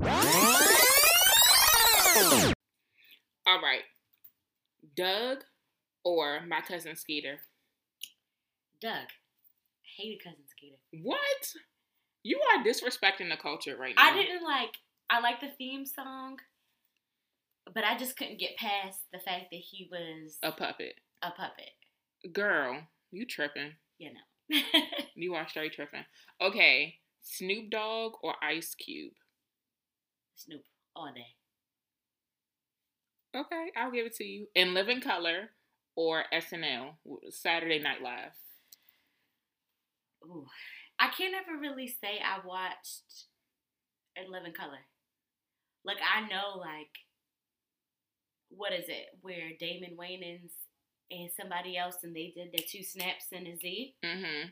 All right. Doug or my cousin Skeeter? Doug. I Hated cousin Skeeter. What? You are disrespecting the culture right now. I didn't like. I like the theme song, but I just couldn't get past the fact that he was A puppet. a puppet. Girl, you tripping. You know. You are straight tripping. Okay. Snoop Dogg or Ice Cube? Snoop all day. Okay, I'll give it to you. In Living Color or SNL, Saturday Night Live. Ooh. I can't ever really say I watched In Living Color. Like I know like what is it? Where Damon Wayans and somebody else and they did the two snaps and a Z. Mm-hmm.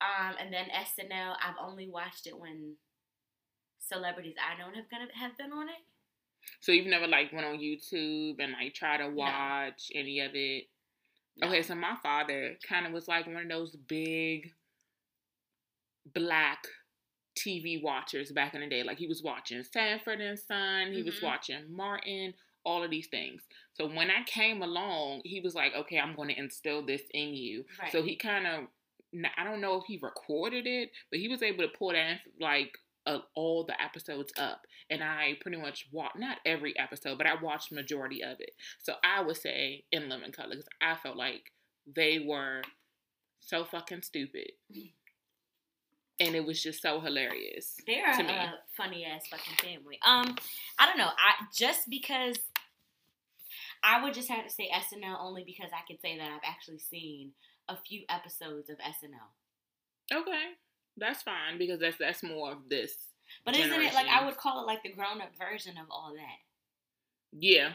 Um, and then SNL, I've only watched it when celebrities I don't have gonna have been on it. So you've never like went on YouTube and like try to watch any of it? No. Okay, so my father kind of was like one of those big black TV watchers back in the day. Like he was watching Sanford and Son, he was Mhm. watching Martin, all of these things. So when I came along, he was like, "Okay, I'm going to instill this in you." Right. So he kind of, I don't know if he recorded it, but he was able to pull that like uh, all the episodes up, and I pretty much watched not every episode, but I watched majority of it. So I would say in Living Color because I felt like they were so fucking stupid, and it was just so hilarious. They're to me. a funny ass fucking family. Um, I don't know. I just because I would just have to say SNL only because I could say that I've actually seen a few episodes of SNL. Okay, that's fine because that's that's more of this. But isn't it like I would call it like the grown up version of all that? Yeah,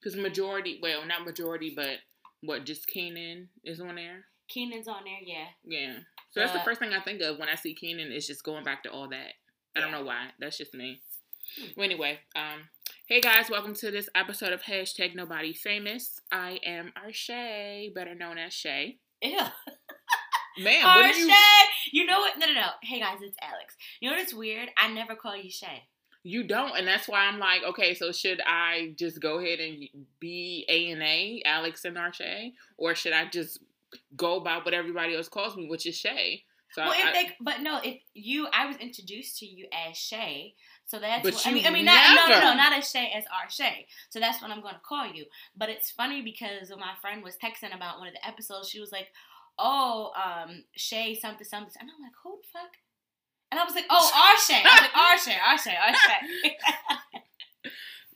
because majority, well, not majority, but what? Just Kenan is on there. Kenan's on there, yeah. Yeah. So that's the Uh, first thing I think of when I see Kenan is just going back to all that. I don't know why. That's just me. Hmm. Well, anyway, um, hey guys, welcome to this episode of Hashtag Nobody Famous. I am Arshay, better known as Shay. Ew. Man, Or what you Shay. You know what? No, no, no. Hey guys, it's Alex. You know what's weird? I never call you Shay. you don't, and that's why I'm like, okay, so should I just go ahead and be A and A, Alex and Arshay, or should I just go by what everybody else calls me, which is Shay? So Well, I- if they, but no, if you, I was introduced to you as Shay, so that's. But what, I mean, I mean, not, no, no, no, not as Shay as our Shay. So that's what I'm going to call you. But it's funny because when my friend was texting about one of the episodes, she was like, "Oh, um, Shay something something," and I'm like, "Who the fuck?" And I was like, "Oh, our Shay." I was like, "Our Shay, our Shay, our Shay."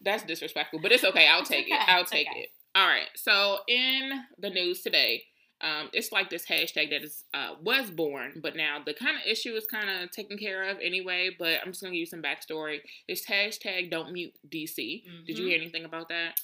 That's disrespectful, but it's okay. I'll It's take okay, it. I'll it's take okay. it. All right. So in the news today, um, it's like this hashtag that is uh, was born, but now the kind of issue is kind of taken care of anyway. But I'm just gonna give you some backstory. This hashtag Don't Mute DC. Did you Mhm. hear anything about that?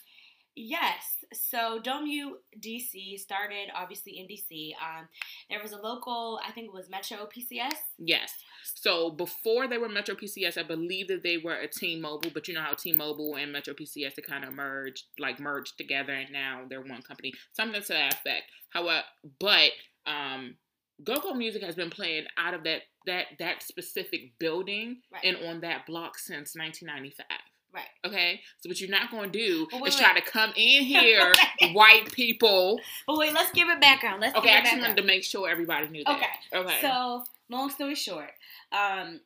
Yes. So Don't Mute DC started obviously in DC. Um, there was a local, I think it was Metro PCS. Yes. So before they were Metro PCS, I believe that they were a T-Mobile, but you know how T-Mobile and Metro PCS they kind of merged, like merged together, and now they're one company. Something to that effect. However, but um, GoGo Music has been playing out of that that that specific building Right. and on that block since 1995. Right. Okay, so what you're not going to do wait, is wait. try to come in here, white people. But wait, let's give it background. Let's Okay, I just wanted to make sure everybody knew that. Okay. Okay. So, long story short, um,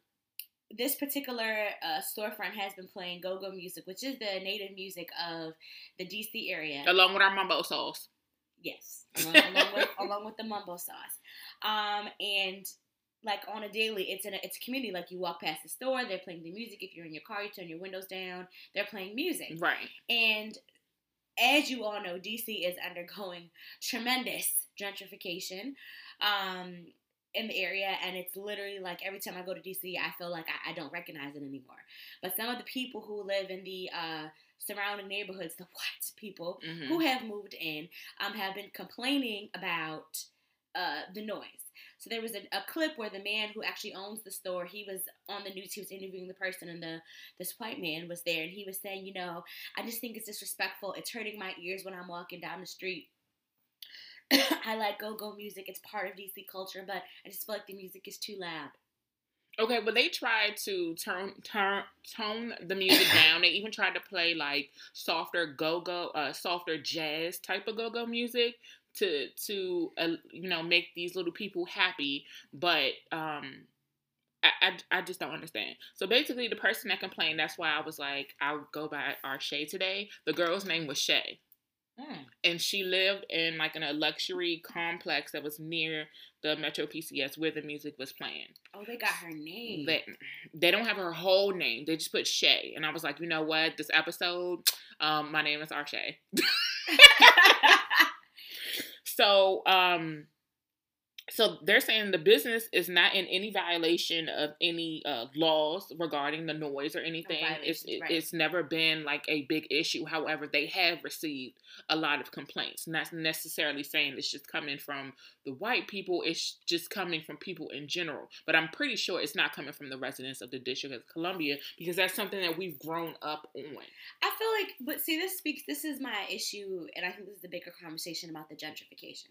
this particular uh, storefront has been playing go-go music, which is the native music of the DC area. Along with our mumbo sauce. Yes, along, along with along with the mumbo sauce. Um, and like on a daily, it's in a it's a community. Like you walk past the store, they're playing the music. If you're in your car, you turn your windows down, they're playing music. Right. And as you all know, DC is undergoing tremendous gentrification um, in the area. And it's literally like every time I go to DC, I feel like I, I don't recognize it anymore. But some of the people who live in the uh, surrounding neighborhoods, the white people Mhm. who have moved in, um, have been complaining about uh, the noise. So there was a, a clip where the man who actually owns the store, he was on the news, he was interviewing the person, and the this white man was there, and he was saying, you know, I just think it's disrespectful. It's hurting my ears when I'm walking down the street. I like go-go music. It's part of DC culture, but I just feel like the music is too loud. Okay, but they tried to turn turn tone the music down. They even tried to play like softer go go, uh, softer jazz type of go go music to to uh, you know make these little people happy. But um, I, I, I just don't understand. So basically, the person that complained, that's why I was like, I'll go by our Shay today. The girl's name was Shay. Mm. And she lived in like in a luxury complex that was near the Metro PCS where the music was playing. Oh, they got her name. They, they don't have her whole name. They just put Shay. And I was like, you know what? This episode, um, my name is Arshay. so um so they're saying the business is not in any violation of any uh, laws regarding the noise or anything. No it's it, right. it's never been like a big issue. However, they have received a lot of complaints. Not necessarily saying it's just coming from the white people. It's just coming from people in general. But I'm pretty sure it's not coming from the residents of the District of Columbia because that's something that we've grown up on. I feel like, but see, this speaks. This is my issue, and I think this is the bigger conversation about the gentrification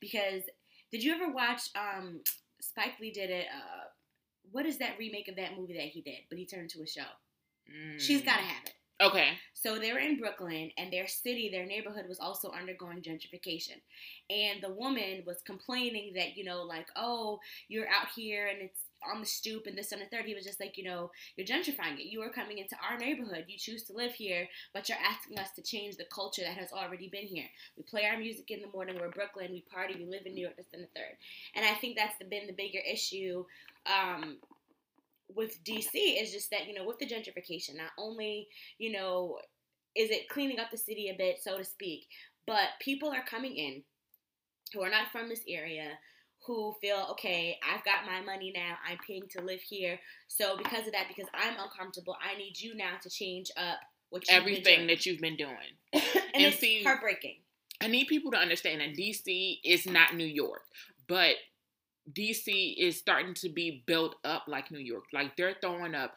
because did you ever watch? Um, Spike Lee did it. Uh, what is that remake of that movie that he did? But he turned to a show. Mm. She's got to have it. Okay. So they were in Brooklyn, and their city, their neighborhood was also undergoing gentrification. And the woman was complaining that, you know, like, oh, you're out here and it's on the stoop and this and the third. He was just like, you know, you're gentrifying it. You are coming into our neighborhood. You choose to live here, but you're asking us to change the culture that has already been here. We play our music in the morning. We're Brooklyn. We party. We live in New York. This and the third. And I think that's been the bigger issue. Um, with DC is just that you know with the gentrification not only you know is it cleaning up the city a bit so to speak but people are coming in who are not from this area who feel okay i've got my money now i'm paying to live here. So because of that because i'm uncomfortable i need you now to change up what everything that you've been doing. And, and it's see, heartbreaking. I need people to understand that dc is not new york but dc is starting to be built up like new york. Like they're throwing up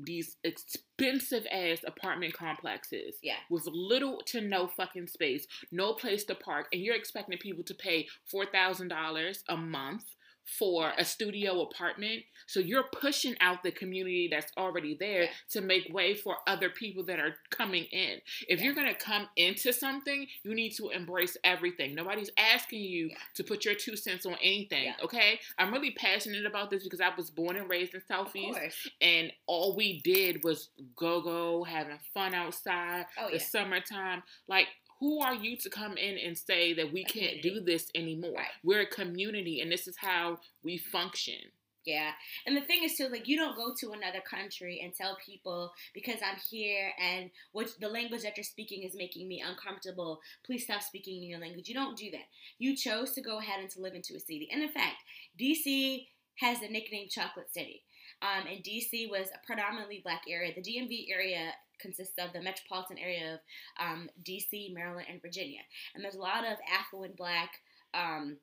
these expensive ass apartment complexes yeah. with little to no fucking space, no place to park, and you're expecting people to pay four thousand dollars a month for a studio apartment. So you're pushing out the community that's already there yeah. to make way for other people that are coming in. If yeah. you're going to come into something, you need to embrace everything. Nobody's asking you yeah. to put your two cents on anything, okay? I'm really passionate about this because I was born and raised in Southeast and all we did was go go having fun outside oh, the summertime. Like who are you to come in and say that we can't do this anymore? Right. We're a community and this is how we function. Yeah. And the thing is too, like you don't go to another country and tell people because I'm here and what the language that you're speaking is making me uncomfortable. Please stop speaking in your language. You don't do that. You chose to go ahead and to live into a city. And in fact, DC has the nickname Chocolate City. Um, and DC was a predominantly black area. The DMV area consists of the metropolitan area of um, DC, Maryland, and Virginia. And there's a lot of affluent black. Um,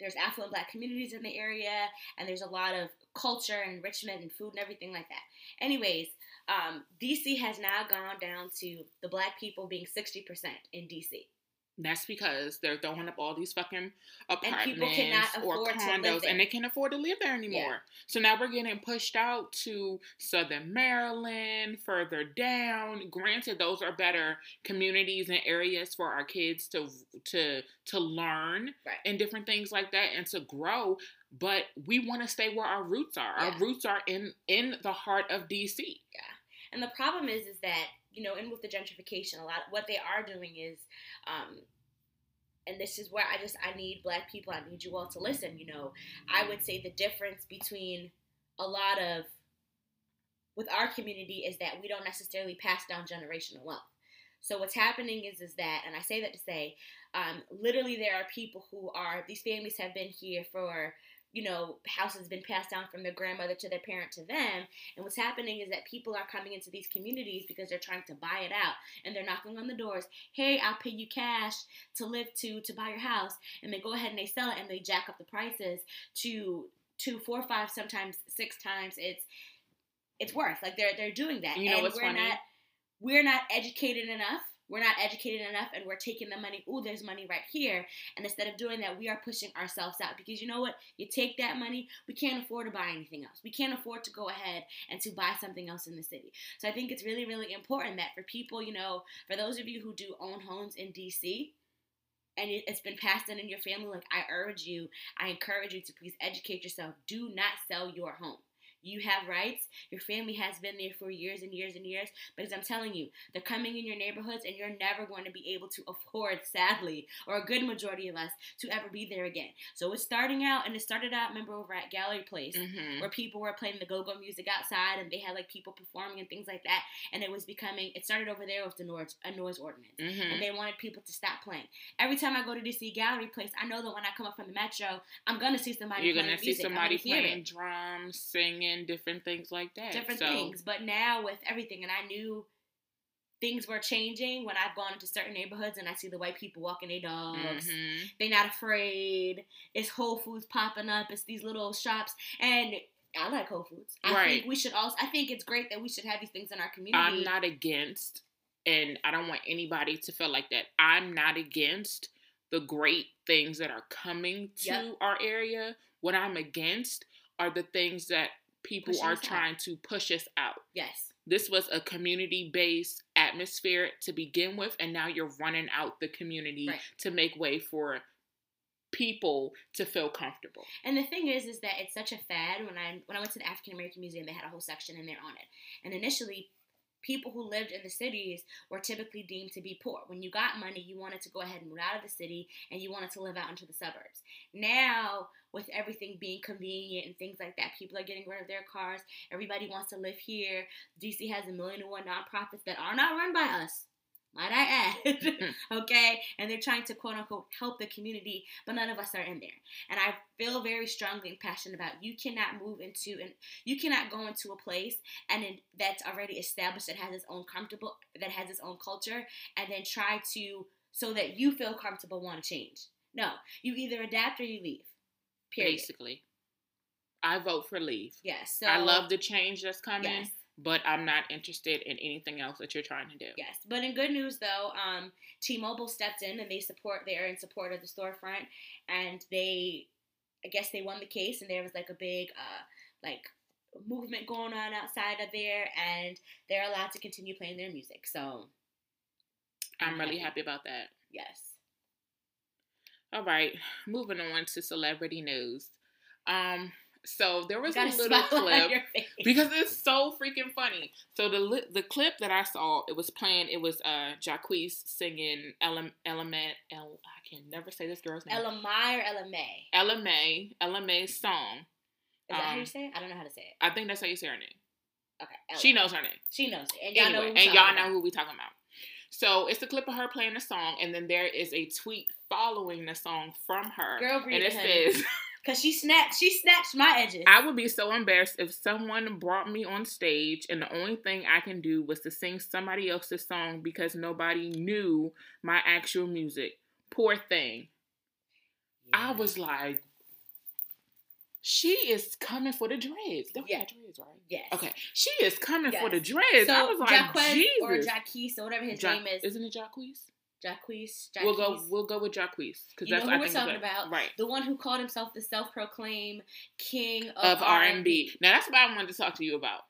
there's affluent black communities in the area, and there's a lot of culture and enrichment and food and everything like that. Anyways, um, DC has now gone down to the black people being 60% in DC. That's because they're throwing up all these fucking apartments or condos, and they can't afford to live there anymore. Yeah. So now we're getting pushed out to Southern Maryland, further down. Granted, those are better communities and areas for our kids to to to learn right. and different things like that, and to grow. But we want to stay where our roots are. Yeah. Our roots are in in the heart of DC. Yeah, and the problem is, is that you know, and with the gentrification, a lot what they are doing is, um, and this is where I just I need black people. I need you all to listen. You know, I would say the difference between a lot of with our community is that we don't necessarily pass down generational wealth. So what's happening is is that, and I say that to say, um, literally there are people who are these families have been here for you know, house has been passed down from their grandmother to their parent to them. And what's happening is that people are coming into these communities because they're trying to buy it out and they're knocking on the doors. Hey, I'll pay you cash to live to to buy your house. And they go ahead and they sell it and they jack up the prices to two, four, five, sometimes six times it's it's worth. Like they're they're doing that. You know and what's we're funny? not we're not educated enough we're not educated enough and we're taking the money, ooh, there's money right here. And instead of doing that, we are pushing ourselves out because you know what? You take that money, we can't afford to buy anything else. We can't afford to go ahead and to buy something else in the city. So I think it's really, really important that for people, you know, for those of you who do own homes in DC, and it's been passed on in your family, like I urge you, I encourage you to please educate yourself. Do not sell your home. You have rights. Your family has been there for years and years and years. Because I'm telling you, they're coming in your neighborhoods and you're never going to be able to afford, sadly, or a good majority of us, to ever be there again. So it's starting out, and it started out, remember, over at Gallery Place, mm-hmm. where people were playing the go go music outside and they had like people performing and things like that. And it was becoming, it started over there with the noise, a noise ordinance. Mm-hmm. And they wanted people to stop playing. Every time I go to DC Gallery Place, I know that when I come up from the metro, I'm going to see somebody You're going to see somebody playing drums, singing different things like that. Different so. things. But now with everything, and I knew things were changing when I've gone into certain neighborhoods and I see the white people walking their dogs. Mm-hmm. They're not afraid. It's Whole Foods popping up. It's these little shops. And I like Whole Foods. I right. think we should also, I think it's great that we should have these things in our community. I'm not against, and I don't want anybody to feel like that. I'm not against the great things that are coming to yep. our area. What I'm against are the things that people are trying out. to push us out. Yes. This was a community based atmosphere to begin with, and now you're running out the community right. to make way for people to feel comfortable. And the thing is, is that it's such a fad. When I when I went to the African American Museum, they had a whole section in there on it. And initially, people who lived in the cities were typically deemed to be poor. When you got money, you wanted to go ahead and move out of the city and you wanted to live out into the suburbs. Now, with everything being convenient and things like that, people are getting rid of their cars. Everybody wants to live here. DC has a million and one nonprofits that are not run by us might I add, mm-hmm. okay? And they're trying to quote unquote help the community, but none of us are in there. And I feel very strongly and passionate about you cannot move into and you cannot go into a place and it, that's already established that has its own comfortable that has its own culture and then try to so that you feel comfortable want to change. No, you either adapt or you leave. Period. Basically. I vote for leave. Yes. So, I love the change that's coming. Yes but I'm not interested in anything else that you're trying to do. Yes, but in good news though, um, T-Mobile stepped in and they support. They are in support of the storefront, and they, I guess they won the case, and there was like a big, uh, like movement going on outside of there, and they're allowed to continue playing their music. So, I'm, I'm really happy. happy about that. Yes. All right, moving on to celebrity news. Um, so there was a little clip because it's so freaking funny. So the the clip that I saw, it was playing. It was uh Jacquees singing Element Element El. I can never say this girl's name. Ella Mai or Ella May. Ella Mai's song. Is that um, how you um, say it? I don't know how to say it. I think that's how you say her name. Okay. Ella. She knows her name. She knows it, and y'all anyway, know. and y'all know who we talking about. So it's a clip of her playing the song, and then there is a tweet following the song from her, Girl, and it says. Cause she snatched, she snatched my edges. I would be so embarrassed if someone brought me on stage and the only thing I can do was to sing somebody else's song because nobody knew my actual music. Poor thing. Yeah. I was like, she is coming for the dreads. Don't yeah. dreads, right? Yes. Okay. She is coming yes. for the dreads. So I was like, Jacquees Jesus. or Jacquees or whatever his ja- name is. Isn't it Jacquees? Jacquees. We'll go. We'll go with Jacquees because that's know who I we're talking about. Right. The one who called himself the self-proclaimed king of, of R and B. Now that's what I wanted to talk to you about.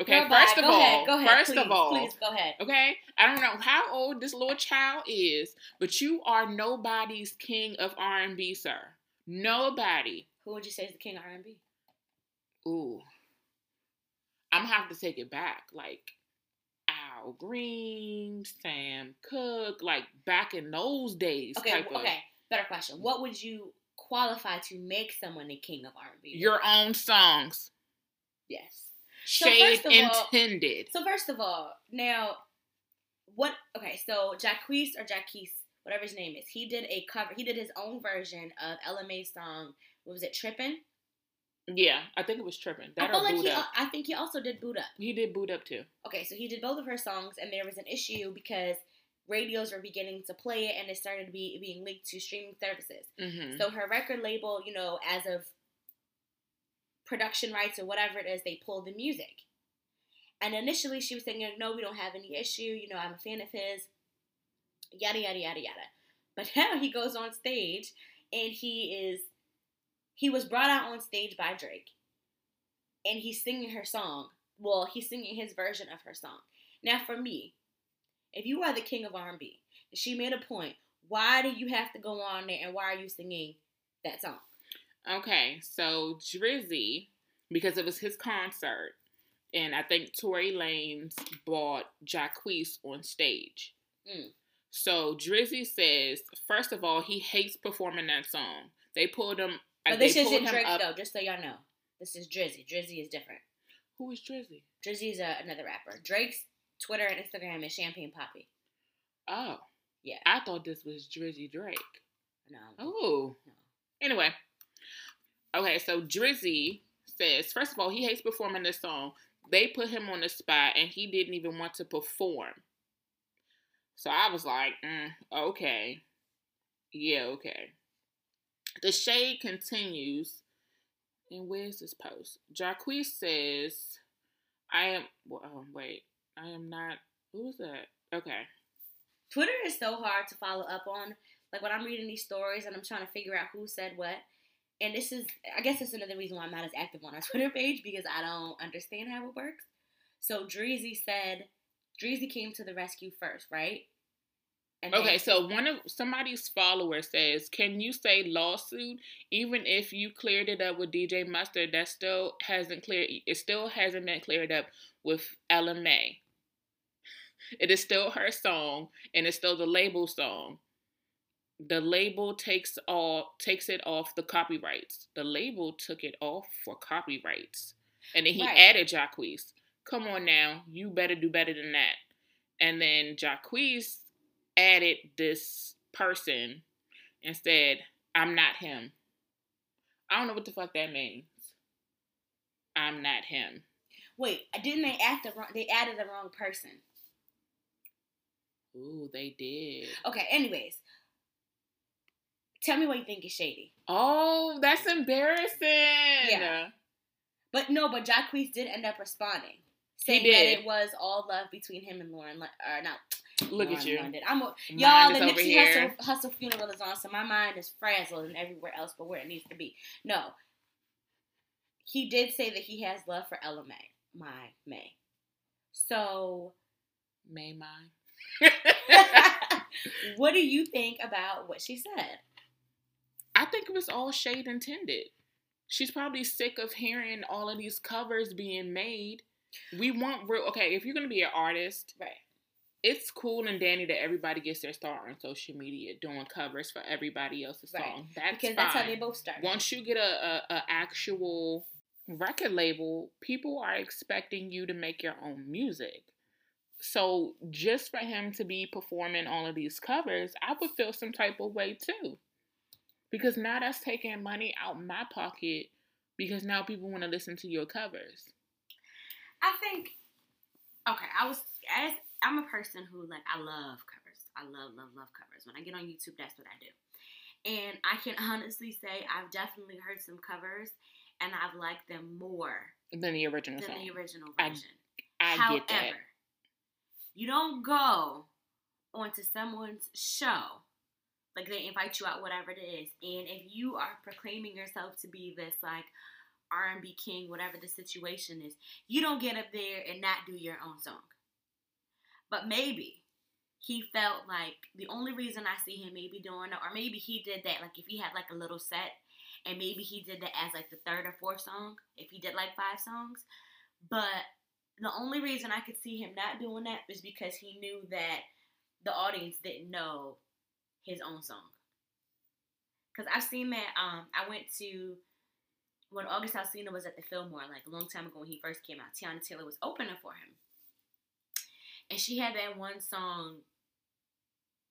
Okay. Girl, first of go all, ahead, go ahead, first please, of all, please go ahead. Okay. I don't know how old this little child is, but you are nobody's king of R and B, sir. Nobody. Who would you say is the king of R and B? Ooh. I'm gonna have to take it back. Like Al Green, Sam Cooke, like back in those days. Okay, okay. Of, Better question. What would you qualify to make someone the king of R&B? Your own songs. Yes. Shade so intended. All, so first of all, now what? Okay, so Jacquees or Jacquees, whatever his name is, he did a cover. He did his own version of Ella Mai's song. What was it? Tripping. Yeah, I think it was tripping. That I feel like he. Up. I think he also did Boo'd Up. He did Boo'd Up too. Okay, so he did both of her songs, and there was an issue because radios were beginning to play it, and it started to be being linked to streaming services. Mm-hmm. So her record label, you know, as of production rights or whatever it is, they pulled the music. And initially, she was saying, "No, we don't have any issue. You know, I'm a fan of his." yada yada yada yada. But now he goes on stage and he is he was brought out on stage by Drake and he's singing her song. Well, he's singing his version of her song. Now for me, if you are the king of R&B, she made a point, why do you have to go on there and why are you singing that song? Okay, so Dreezy, because it was his concert, and I think Tory Lanez brought Jacquees on stage. Mm. So Dreezy says, first of all, he hates performing that song. They pulled him. But this isn't Drake up- though, just so y'all know. This is Dreezy. Dreezy is different. Who is Dreezy? Dreezy's uh, another rapper. Drake's Twitter and Instagram is Champagne Papi. Oh, Yeah. I thought this was Drizzy Drake. No. Oh. No. Anyway. Okay, so Dreezy says, first of all, he hates performing this song. They put him on the spot and he didn't even want to perform. So I was like, mm, okay. Yeah, okay. The shade continues. And where's this post? Jacquees says, I am, well, oh, wait, I am not, who was that? Okay. Twitter is so hard to follow up on. Like when I'm reading these stories and I'm trying to figure out who said what. And this is, I guess, that's another reason why I'm not as active on our Twitter page because I don't understand how it works. So Dreezy said, Dreezy came to the rescue first, right? And Okay, so one of somebody's followers says, "Can you say lawsuit even if you cleared it up with DJ Mustard? That still hasn't cleared. It still hasn't been cleared up with Mai. It is still her song, and it's still the label song. The label takes all takes it off the copyrights. The label took it off for copyrights, and then he Right. added Jacquees. Come on now, you better do better than that. And then Jacquees added this person and said, I'm not him. I don't know what the fuck that means. I'm not him. Wait, uh, didn't they add the wrong? They added the wrong person. Ooh, they did. Okay. Anyways, tell me what you think is shady. Oh, that's embarrassing. Yeah. But no, but Jacquees did end up responding, saying that it was all love between him and Lauren. Or not. Look at you. London. I'm a, y'all. The Nipsey. Hussle, Hussle funeral is on, so my mind is frazzled and everywhere else, but where it needs to be. No, he did say that he has love for Ella Mai, my May. So, May mine. what do you think about what she said? I think it was all shade intended. She's probably sick of hearing all of these covers being made. We want real. Okay, if you're gonna be an artist, Right. it's cool and dandy that everybody gets their start on social media doing covers for everybody else's Right. song. That's Because fine. that's how they both started. Once you get a, a, a actual record label, people are expecting you to make your own music. So just for him to be performing all of these covers, I would feel some type of way too. Because now that's taking money out my pocket because now people want to listen to your covers. I think okay, I was as I'm a person who like I love covers. I love love love covers. When I get on YouTube, that's what I do. And I can honestly say I've definitely heard some covers and I've liked them more Than the original than song. the original I version. I However, get that. you don't go onto someone's show like they invite you out whatever it is and if you are proclaiming yourself to be this like r&b king whatever the situation is you don't get up there and not do your own song but maybe he felt like the only reason i see him maybe doing it or maybe he did that like if he had like a little set and maybe he did that as like the third or fourth song if he did like five songs but the only reason I could see him not doing that is because he knew that the audience didn't know his own song. Cause I've seen that. Um, I went to when August Alsina was at the Fillmore, like a long time ago when he first came out. Teyana Taylor was opening for him, and she had that one song.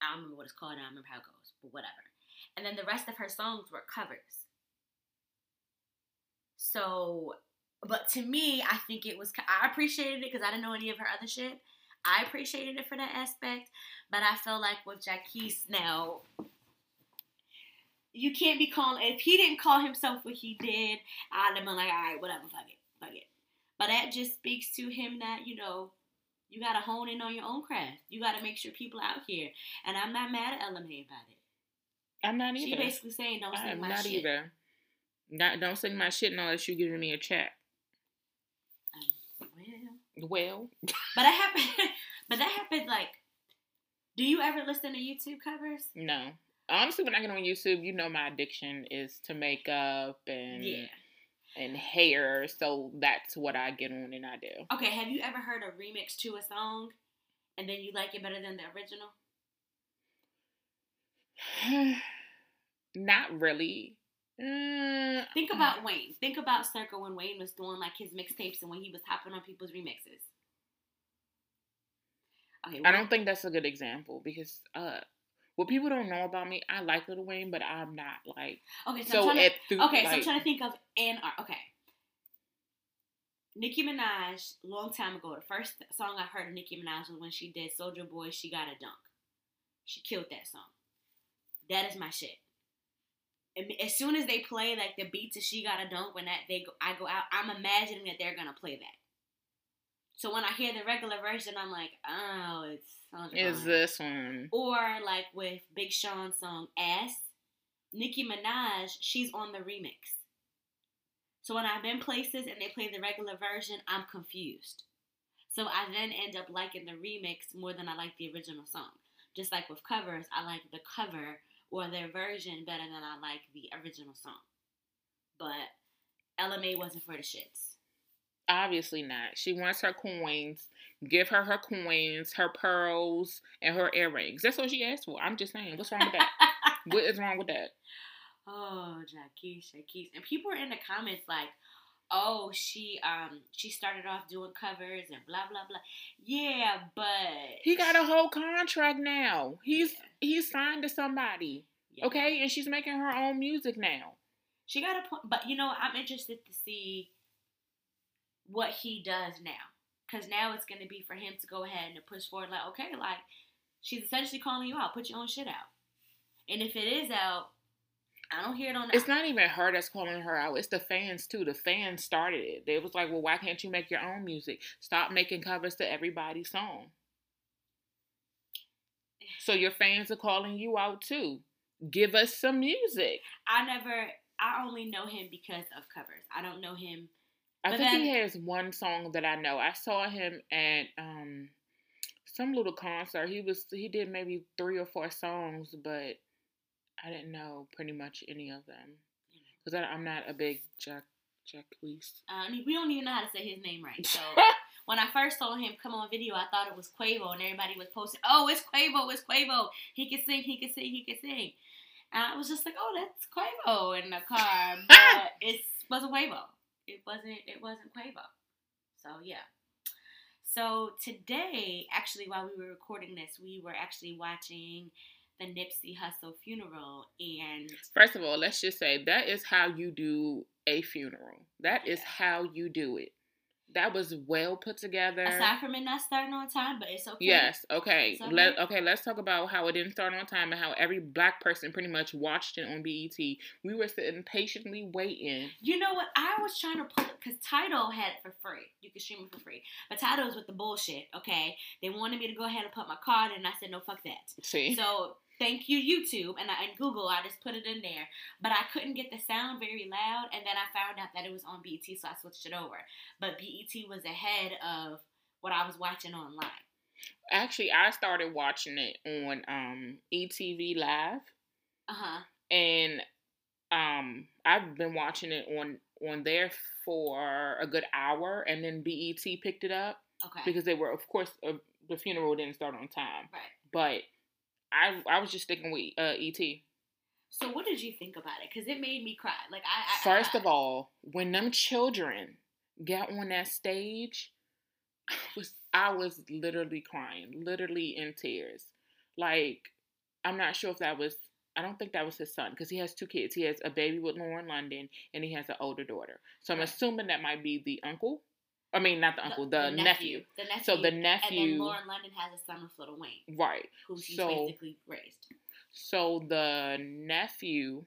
I don't remember what it's called. I don't remember how it goes, but whatever. And then the rest of her songs were covers. So but to me, I think it was. I appreciated it because I didn't know any of her other shit. I appreciated it for that aspect, but I feel like with Jacquees now, you can't be calling. If he didn't call himself what he did, I'd have been like, all right, whatever, fuck it, fuck it. But that just speaks to him that you know, You gotta hone in on your own craft. You gotta make sure people out here. And I'm not mad at Mai about it. I'm not either. She basically saying don't sing my not shit. either. Not don't sing my shit unless you're giving me a check. Um, well, Well, but that happened. but that happened like. Do you ever listen to YouTube covers? no. Honestly, when I get on YouTube, you know my addiction is to makeup and Yeah. and hair, so that's what I get on and I do. Okay. Have you ever heard a remix to a song, and then you like it better than the original? Not really. Mm, Think about Wayne. Think about Circle when Wayne was doing like his mixtapes and when he was hopping on people's remixes. Okay, I don't think that's a good example because uh, what people don't know about me, I like Lil Wayne, but I'm not like Okay, so, so. I'm trying to, through, okay, so I'm trying to think of an art. Okay, Nicki Minaj, long time ago, the first song I heard of Nicki Minaj was when she did Soulja Boy. She got a dunk. She killed that song. That is my shit. And As soon as they play like the beats of "She Got a Dunk," when that they go, I go out. I'm imagining that they're gonna play that. So when I hear the regular version, I'm like, oh, it's is this one? Or like with Big Sean's song Ass, Nicki Minaj, she's on the remix. So when I've been places and they play the regular version, I'm confused. So I then end up liking the remix more than I like the original song. Just like with covers, I like the cover or their version better than I like the original song. But Ella Mai wasn't for the shits. Obviously not. She wants her coins. Give her her coins, her pearls, and her earrings. That's what she asked for. I'm just saying. What's wrong with that? what is wrong with that? Oh, Jackie's, Jackie's. And people are in the comments like, oh, she um she started off doing covers and blah blah blah. Yeah, but He got a whole contract now. He's Yeah. he's signed to somebody. Yeah. Okay, and she's making her own music now. She got a point but you know, I'm interested to see what he does now. Cause now it's gonna be for him to go ahead and push forward like, okay, like she's essentially calling you out, put your own shit out. And if it is out, I don't hear it on the It's not even her that's calling her out. It's the fans too. The fans started it. They was like, "Well, why can't you make your own music? Stop making covers to everybody's song." So your fans are calling you out too. Give us some music. I never I only know him because of covers. I don't know him I But think he has one song that I know. I saw him at um some little concert. He was he did maybe three or four songs, but I didn't know pretty much any of them because I'm not a big Jack Jacquees. Uh, and we don't even know how to say his name right. So when I first saw him come on video, I thought it was Quavo, and everybody was posting, "Oh, it's Quavo, it's Quavo. He can sing, he can sing, he can sing." And I was just like, "Oh, that's Quavo in the car," but it wasn't Quavo. It wasn't. It wasn't Quavo. So yeah. So today, actually, while we were recording this, we were actually watching the Nipsey Hussle funeral, and First of all, let's just say that is how you do a funeral. That is Yeah. how you do it. That was well put together. aside from it not starting on time, but it's okay. Yes. Okay. So Let okay. Let's talk about how it didn't start on time and how every black person pretty much watched it on BET. We were sitting patiently waiting. You know what? I was trying to pull it because Tidal had it for free. You could stream it for free. But Tidal was with the bullshit, okay? They wanted me to go ahead and put my card in, and I said, no, fuck that. See. So thank you, YouTube. And, I, and Google, I just put it in there. But I couldn't get the sound very loud, and then I found out that it was on BET, so I switched it over. But BET was ahead of what I was watching online. Actually, I started watching it on um ETV Live, Uh huh. and um I've been watching it on on there for a good hour, and then BET picked it up Okay. because they were, of course, uh, the funeral didn't start on time. right. But I I was just sticking with uh, ET. So what did you think about it? Because it made me cry. Like I. I First I, of all, when them children got on that stage, I was I was literally crying, literally in tears. Like I'm not sure if that was. I don't think that was his son because he has two kids. He has a baby with Lauren London and he has an older daughter. So I'm assuming that might be the uncle. I mean, not the uncle, the, nephew. The nephew. So the nephew. And then Lauren London has a son with Little Wayne, right? who she's So- basically raised. So the nephew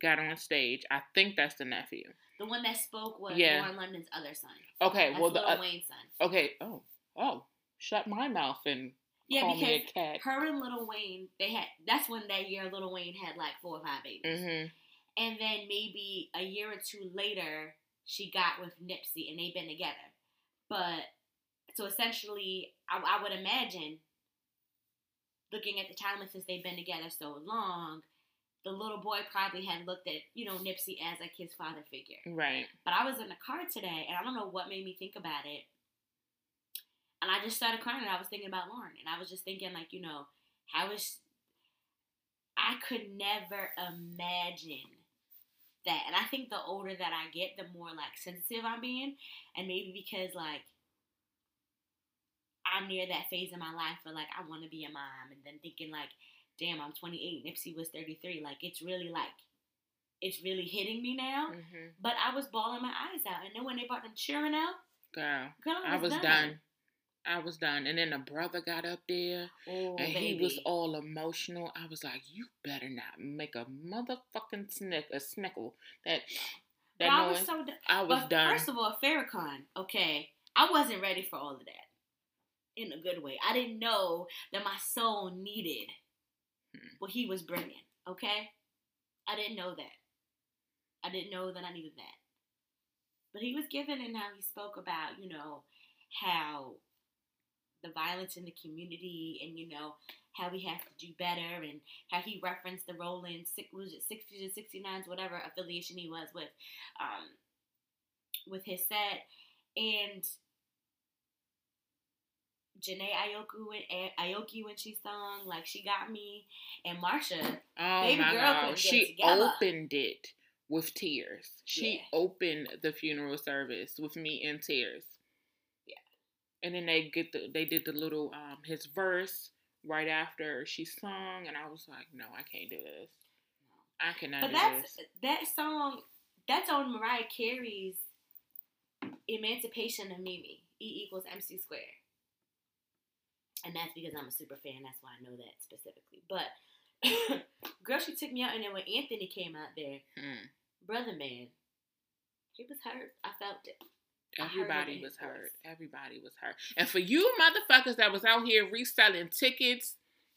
got on stage. I think that's the nephew. The one that spoke was Yeah. Lauren London's other son. Okay, That's well the Lil uh, Wayne's son. okay. Oh, oh, shut my mouth and Yeah, call me a because cat. her and Little Wayne, they had. That's when that year Little Wayne had like four or five babies, hmm and then maybe a year or two later, she got with Nipsey, and they've been together. But so essentially, I, I would imagine, looking at the timeline since they've been together so long, the little boy probably had looked at you know Nipsey as like his father figure. Right. But I was in the car today, and I don't know what made me think about it. And I just started crying, and I was thinking about Lauren, and I was just thinking, like, you know, how is I could never imagine that. And I think the older that I get, the more like sensitive I'm being, and maybe because like I'm near that phase in my life where like I want to be a mom, and then thinking like, damn, I'm 28, Nipsey was 33. Like it's really like it's really hitting me now. hmm But I was bawling my eyes out, and then when they brought them cheering out, Girl, girl, I was done. I was done. And then the brother got up there Oh, and baby. he was all emotional. I was like, you better not make a motherfucking snick a snickle. That But that I was so done. I was but done. First of all, Farrakhan, okay, I wasn't ready for all of that. In a good way, I didn't know that my soul needed Hmm. what he was bringing. Okay, I didn't know that. I didn't know that I needed that. But he was given and how he spoke about, you know, how the violence in the community and you know how we have to do better and how he referenced the Rollin' six sixties or sixty nines, whatever affiliation he was with, um, with his set and Jhené Aiko when Aiko when she sung like she got me and Marsha Oh Baby my girl god. She opened it with tears. She Yeah. opened the funeral service with me in tears. And then they get the they did the little um his verse right after she sung and I was like, No, I can't do this. I cannot But do that's this. that song. That's on Mariah Carey's "Emancipation of Mimi." E equals MC squared, and that's because I'm a super fan. That's why I know that specifically. But girl, she took me out, and then when Anthony came out there, Hmm. brother man, he was hurt. I felt it. I heard it Everybody was hurt. Everybody was hurt. And for you motherfuckers that was out here reselling tickets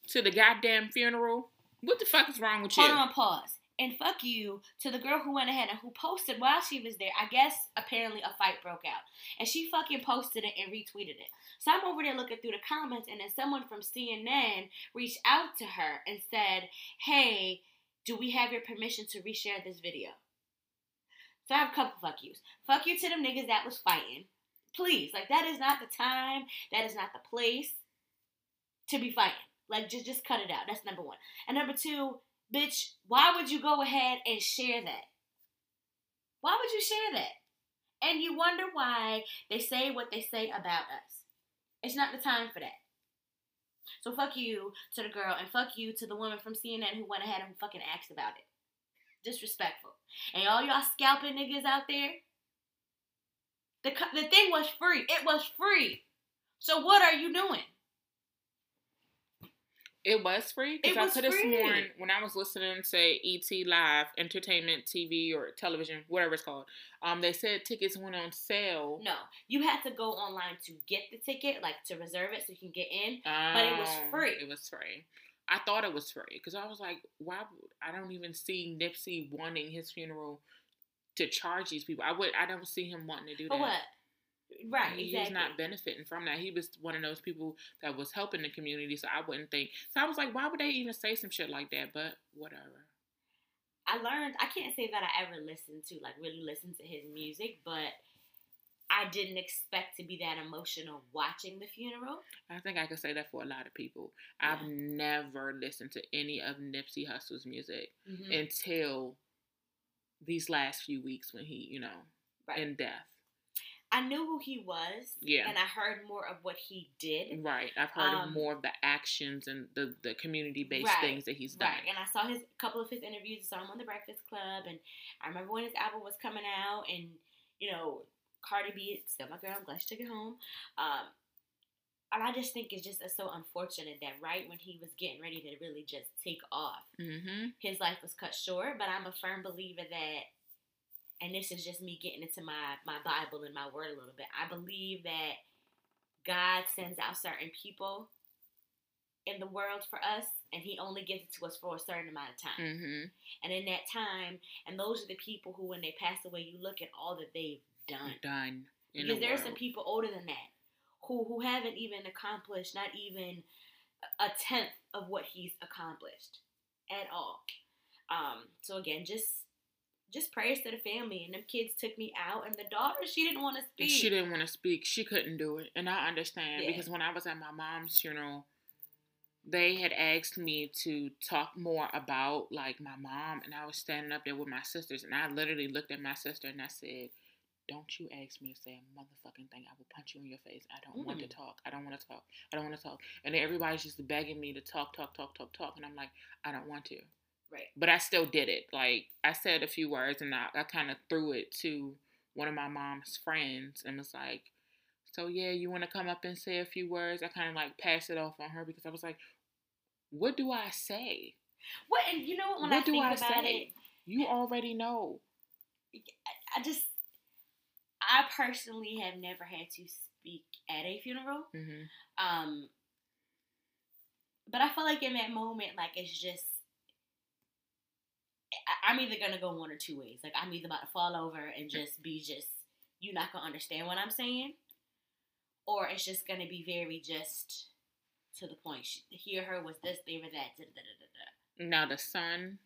to the goddamn funeral, what the fuck is wrong with you? Hold on, pause. And fuck you to the girl who went ahead and who posted while she was there. I guess apparently a fight broke out. And she fucking posted it and retweeted it. So I'm over there looking through the comments, and then someone from CNN reached out to her and said, Hey, do we have your permission to reshare this video? So I have a couple fuck yous. Fuck you to them niggas that was fighting. Please, like that is not the time, that is not the place to be fighting. Like just just cut it out. That's number one. And number two, bitch, why would you go ahead and share that? Why would you share that? And you wonder why they say what they say about us. It's not the time for that. So fuck you to the girl and fuck you to the woman from CNN who went ahead and fucking asked about it. Disrespectful. And all y'all scalping niggas out there, the, the thing was free. It was free. So what are you doing? It was free because I could have sworn when I was listening to ET Live, Entertainment TV or television, whatever it's called, um, they said tickets went on sale. No, you had to go online to get the ticket, like to reserve it so you can get in. But it was Oh, free. It was free. I thought it was free because I was like, why? Would, I don't even see Nipsey wanting his funeral to charge these people. I would. I don't see him wanting to do that. what? Right, He exactly. was not benefiting from that. He was one of those people that was helping the community, so I wouldn't think. So I was like, why would they even say some shit like that? But whatever. I learned. I can't say that I ever listened to like really listened to his music, but I didn't expect to be that emotional watching the funeral. I think I could say that for a lot of people. I've never listened to any of Nipsey Hussle's music Mhm. until these last few weeks when he, you know, Right. in death. I knew who he was. Yeah. And I heard more of what he did. Right. I've heard of Um, more of the actions and the, the community based Right, things that he's done. Right. And I saw his couple of his interviews. I saw him on the Breakfast Club, and I remember when his album was coming out, and you know, Cardi B, still my girl. I'm glad she took it home. Um, and I just think it's just so unfortunate that right when he was getting ready to really just take off, Mm-hmm. his life was cut short. But I'm a firm believer that, and this is just me getting into my my Bible and my word a little bit. I believe that God sends out certain people in the world for us, and He only gives it to us for a certain amount of time. Mm-hmm. And in that time, and those are the people who, when they pass away, you look at all that they've done. Done. in Because the there are some people older than that who who haven't even accomplished not even a tenth of what he's accomplished at all. Um, so again, just just prayers to the family. And them kids took me out, and the daughter she didn't want to speak. She didn't want to speak. She couldn't do it. And I understand Yeah. because when I was at my mom's funeral, they had asked me to talk more about like my mom and I was standing up there with my sisters and I literally looked at my sister and I said, Don't you ask me to say a motherfucking thing. I will punch you in your face. I don't want to Mm. talk. I don't want to talk. I don't want to talk. And then everybody's just begging me to talk, talk, talk, talk, talk. And I'm like, I don't want to. Right. But I still did it. Like I said a few words and I, I kind of threw it to one of my mom's friends and was like, So yeah, you want to come up and say a few words? I kind of like passed it off on her because I was like, What do I say? What and you know what? When What I do think I about say? it, You already know. I just I personally have never had to speak at a funeral. hmm Um, but I feel like in that moment, like it's just I, I'm either gonna go one or two ways. Like I'm either about to fall over and just be just you're not gonna understand what I'm saying, or it's just gonna be very just to the point. She, hear her was this, they were that. Da, da, da, da, da. Now the son,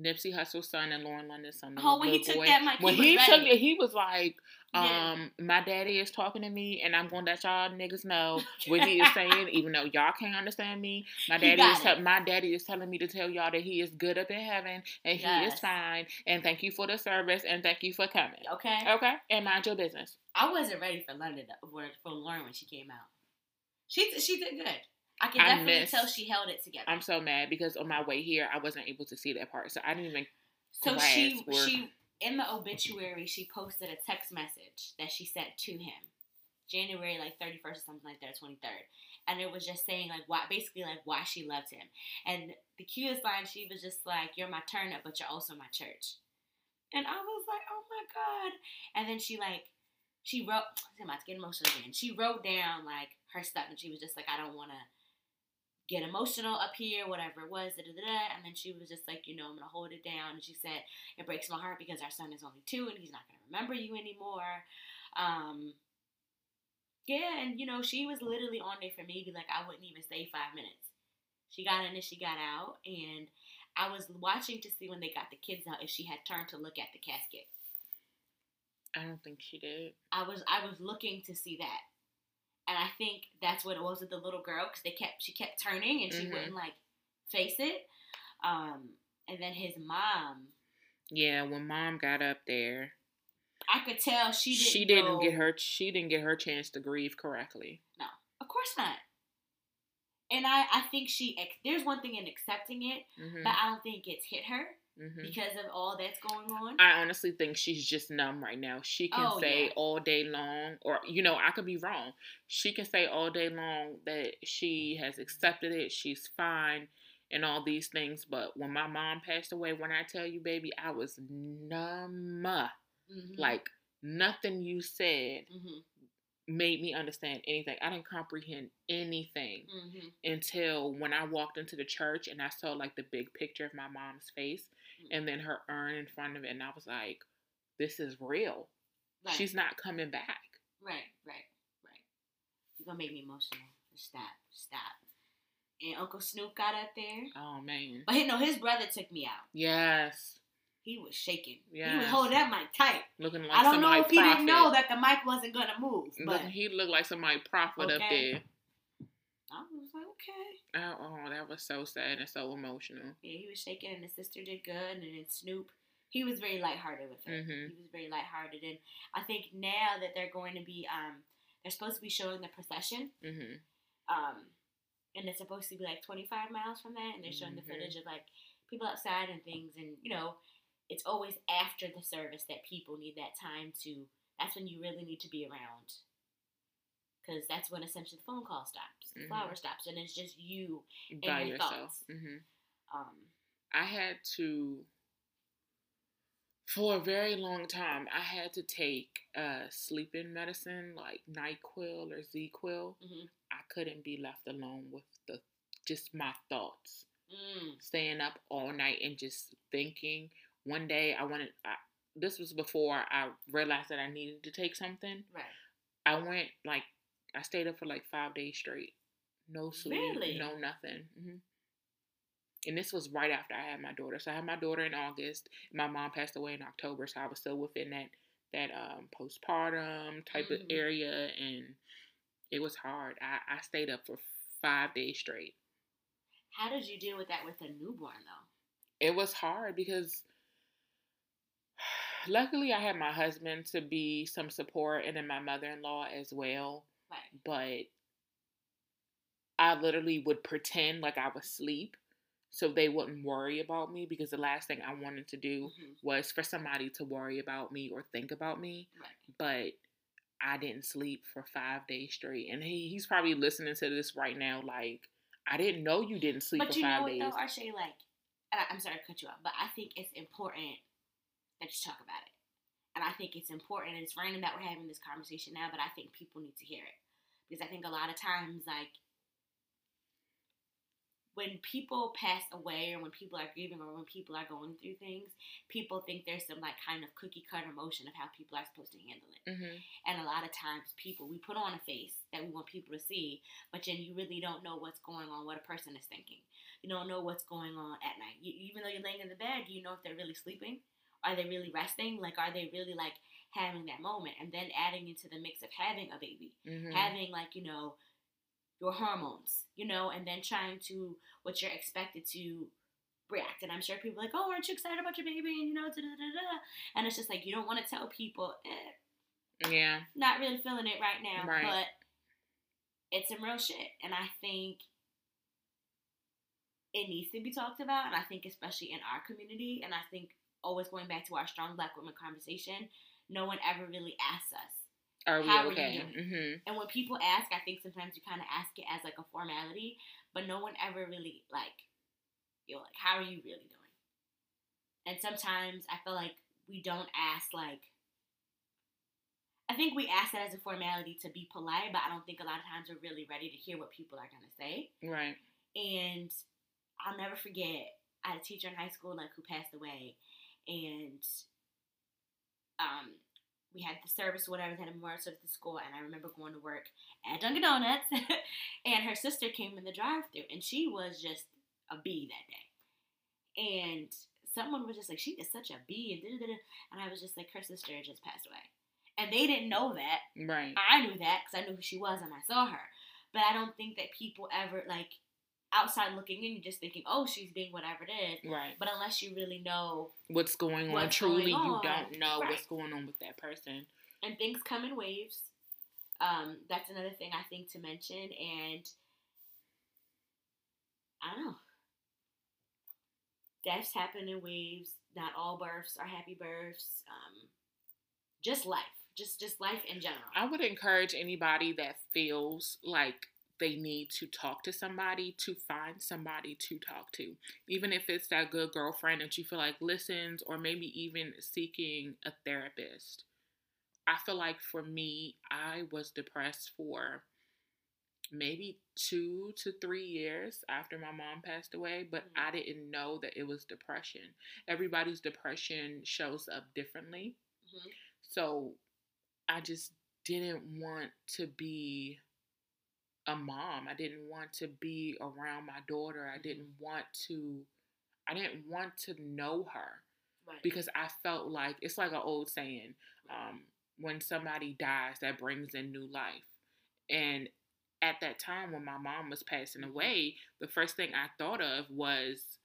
Nipsey Hussle's son and Lauren London's son. Oh, when he little took boy, that mic, he when was he took it, he was like, Yeah. um, my daddy is talking to me, and I'm going to let y'all niggas know what he is saying, even though y'all can't understand me. My daddy is it. my daddy is telling me to tell y'all that he is good up in heaven and he is fine, and thank you for the service and thank you for coming. Okay, Okay, and mind your business. I wasn't ready for London for for Lauren when she came out. She she did good. I can definitely tell she held it together. I'm so mad because on my way here, I wasn't able to see that part, so I didn't even. So she where- she in the obituary she posted a text message that she sent to him, January like thirty first or something like that, twenty third, and it was just saying like why basically like why she loved him, and the cutest line she was just like you're my turnip but you're also my church, and I was like oh my god, and then she like she wrote I'm about to get emotional again. She wrote down like her stuff and she was just like I don't want to get emotional up here, whatever it was, da, da, da, and then she was just like, you know, I'm gonna hold it down. And she said, it breaks my heart because our son is only two and he's not gonna remember you anymore. Um, yeah, and you know, she was literally on there for maybe like I wouldn't even stay five minutes. She got in and she got out, and I was watching to see when they got the kids out if she had turned to look at the casket. I don't think she did. I was I was looking to see that, and I think that's what it was with the little girl because they kept she kept turning and she Mhm. wouldn't like face it. Um, and then his mom, Yeah, when mom got up there, I could tell she didn't. she didn't know- get her. She didn't get her chance to grieve correctly. No, of course not. And I I think she there's one thing in accepting it, hmm but I don't think it's hit her hmm because of all that's going on. I honestly think she's just numb right now. She can Oh, say yeah. all day long, or you know, I could be wrong. She can say all day long that she has accepted it, she's fine, and all these things. But when my mom passed away, when I tell you, baby, I was numb. Mhm. Like nothing you said Mhm. made me understand anything. I didn't comprehend anything Mhm. until when I walked into the church and I saw like the big picture of my mom's face. And then her urn in front of it, and I was like, "This is real. Right. She's not coming back." Right, right, right. You're gonna make me emotional. Stop, stop. And Uncle Snoop got up there. Oh man, But no, his brother took me out. yes, He was shaking. Yeah he was Yes. holding that mic tight. looking like I don't know if he prophet. didn't know that the mic wasn't gonna move. But Look, he looked like somebody prophet up there. I was like, okay. Oh, oh, that was so sad and so emotional. Yeah, he was shaking, and his sister did good, and then Snoop, he was very lighthearted with her. Mhm. He was very lighthearted, and I think now that they're going to be, um, they're supposed to be showing the procession, hmm um, and it's supposed to be like 25 miles from that, and they're showing Mhm. the footage of like people outside and things, and you know, it's always after the service that people need that time to. That's when you really need to be around. Because that's when essentially the phone call stops, the Mhm. flower stops, and it's just you By your yourself. thoughts. hmm um, I had to For a very long time, I had to take uh, sleeping medicine like Nyquil or ZzzQuil. Mhm. I couldn't be left alone with the just my thoughts, Mm. staying up all night and just thinking. One day, I wanted. I, this was before I realized that I needed to take something. Right. I went like I stayed up for like five days straight, no sleep, Really? no nothing. hmm And this was right after I had my daughter. So I had my daughter in August. My mom passed away in October, so I was still within that that um, postpartum type of Mhm. area, and it was hard. I, I stayed up for five days straight. How did you deal with that with a newborn though? It was hard because luckily I had my husband to be some support, and then my mother in law as well. Right. but I literally would pretend like I was asleep so they wouldn't worry about me because the last thing I wanted to do Mhm. was for somebody to worry about me or think about me. Right. But I didn't sleep for five days straight. And he, he's probably listening to this right now like, I didn't know you didn't sleep But for you know five what days. though, Arshay, like, and I, I'm sorry to cut you off, but I think it's important that you talk about it. And I think it's important, and it's random that we're having this conversation now, but I think people need to hear it. Because I think a lot of times, like, when people pass away or when people are grieving or when people are going through things, people think there's some like kind of cookie cutter motion of how people are supposed to handle it. hmm And a lot of times, people, we put on a face that we want people to see, but then you really don't know what's going on, what a person is thinking. You don't know what's going on at night. You, even though you're laying in the bed, do you know if they're really sleeping? Are they really resting? Like, are they really like having that moment? And then adding into the mix of having a baby, hmm having like, you know, your hormones, you know, and then trying to what you're expected to react. And I'm sure people are like, oh, aren't you excited about your baby? And you know, da da da da. And it's just like you don't want to tell people, eh, Yeah. not really feeling it right now, Right. but it's some real shit. And I think it needs to be talked about. And I think, especially in our community, and I think always going back to our strong black women conversation, no one ever really asks us. Are we How are okay? doing? hmm And when people ask, I think sometimes you kind of ask it as like a formality, but no one ever really like, yo, like, how are you really doing? And sometimes I feel like we don't ask like. I think we ask that as a formality to be polite, but I don't think a lot of times we're really ready to hear what people are gonna say. Right. And I'll never forget, I had a teacher in high school like who passed away, and um, we had the service whatever, they had a memorial service at the school, and I remember going to work at Dunkin' Donuts, and her sister came in the drive-through, and she was just a bee that day, and someone was just like, "She is such a bee," and and I was just like, "Her sister just passed away," and they didn't know that. Right. I knew that because I knew who she was and I saw her. But I don't think that people ever like outside looking in, you're just thinking, oh, she's being whatever it is. Right. But unless you really know, What's going on? Truly, going you don't know Right. what's going on with that person. and things come in waves. Um, that's another thing I think to mention. And I don't know. Deaths happen in waves. Not all births are happy births. Um, just life, just just life in general. I would encourage anybody that feels like they need to talk to somebody to find somebody to talk to. Even if it's that good girlfriend that you feel like listens, or maybe even seeking a therapist. I feel like for me, I was depressed for maybe two to three years after my mom passed away, but Mhm. I didn't know that it was depression. Everybody's depression shows up differently. Mhm. So I just didn't want to be a mom. I didn't want to be around my daughter. I didn't want to I didn't want to know her Right. because I felt like it's like an old saying, um, when somebody dies that brings in new life. And at that time when my mom was passing Mhm. away, the first thing I thought of was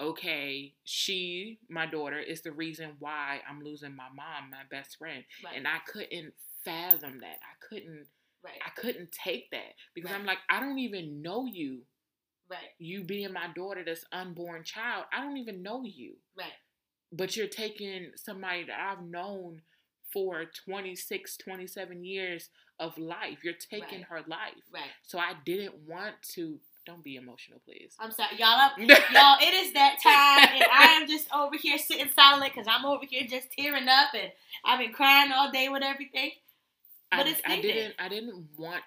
okay, she, my daughter, is the reason why I'm losing my mom, my best friend. right. And I couldn't fathom that. I couldn't right. I couldn't take that because I'm like, I don't even know you. right. You being my daughter, this unborn child, I don't even know you. Right. But you're taking somebody that I've known for 26, 27 years of life. You're taking Right. her life. Right. So I didn't want to don't be emotional, please. I'm sorry, y'all. Up, y'all, it is that time, and I am just over here sitting silent because I'm over here just tearing up, and I've been crying all day with everything. But I, I didn't. I didn't want.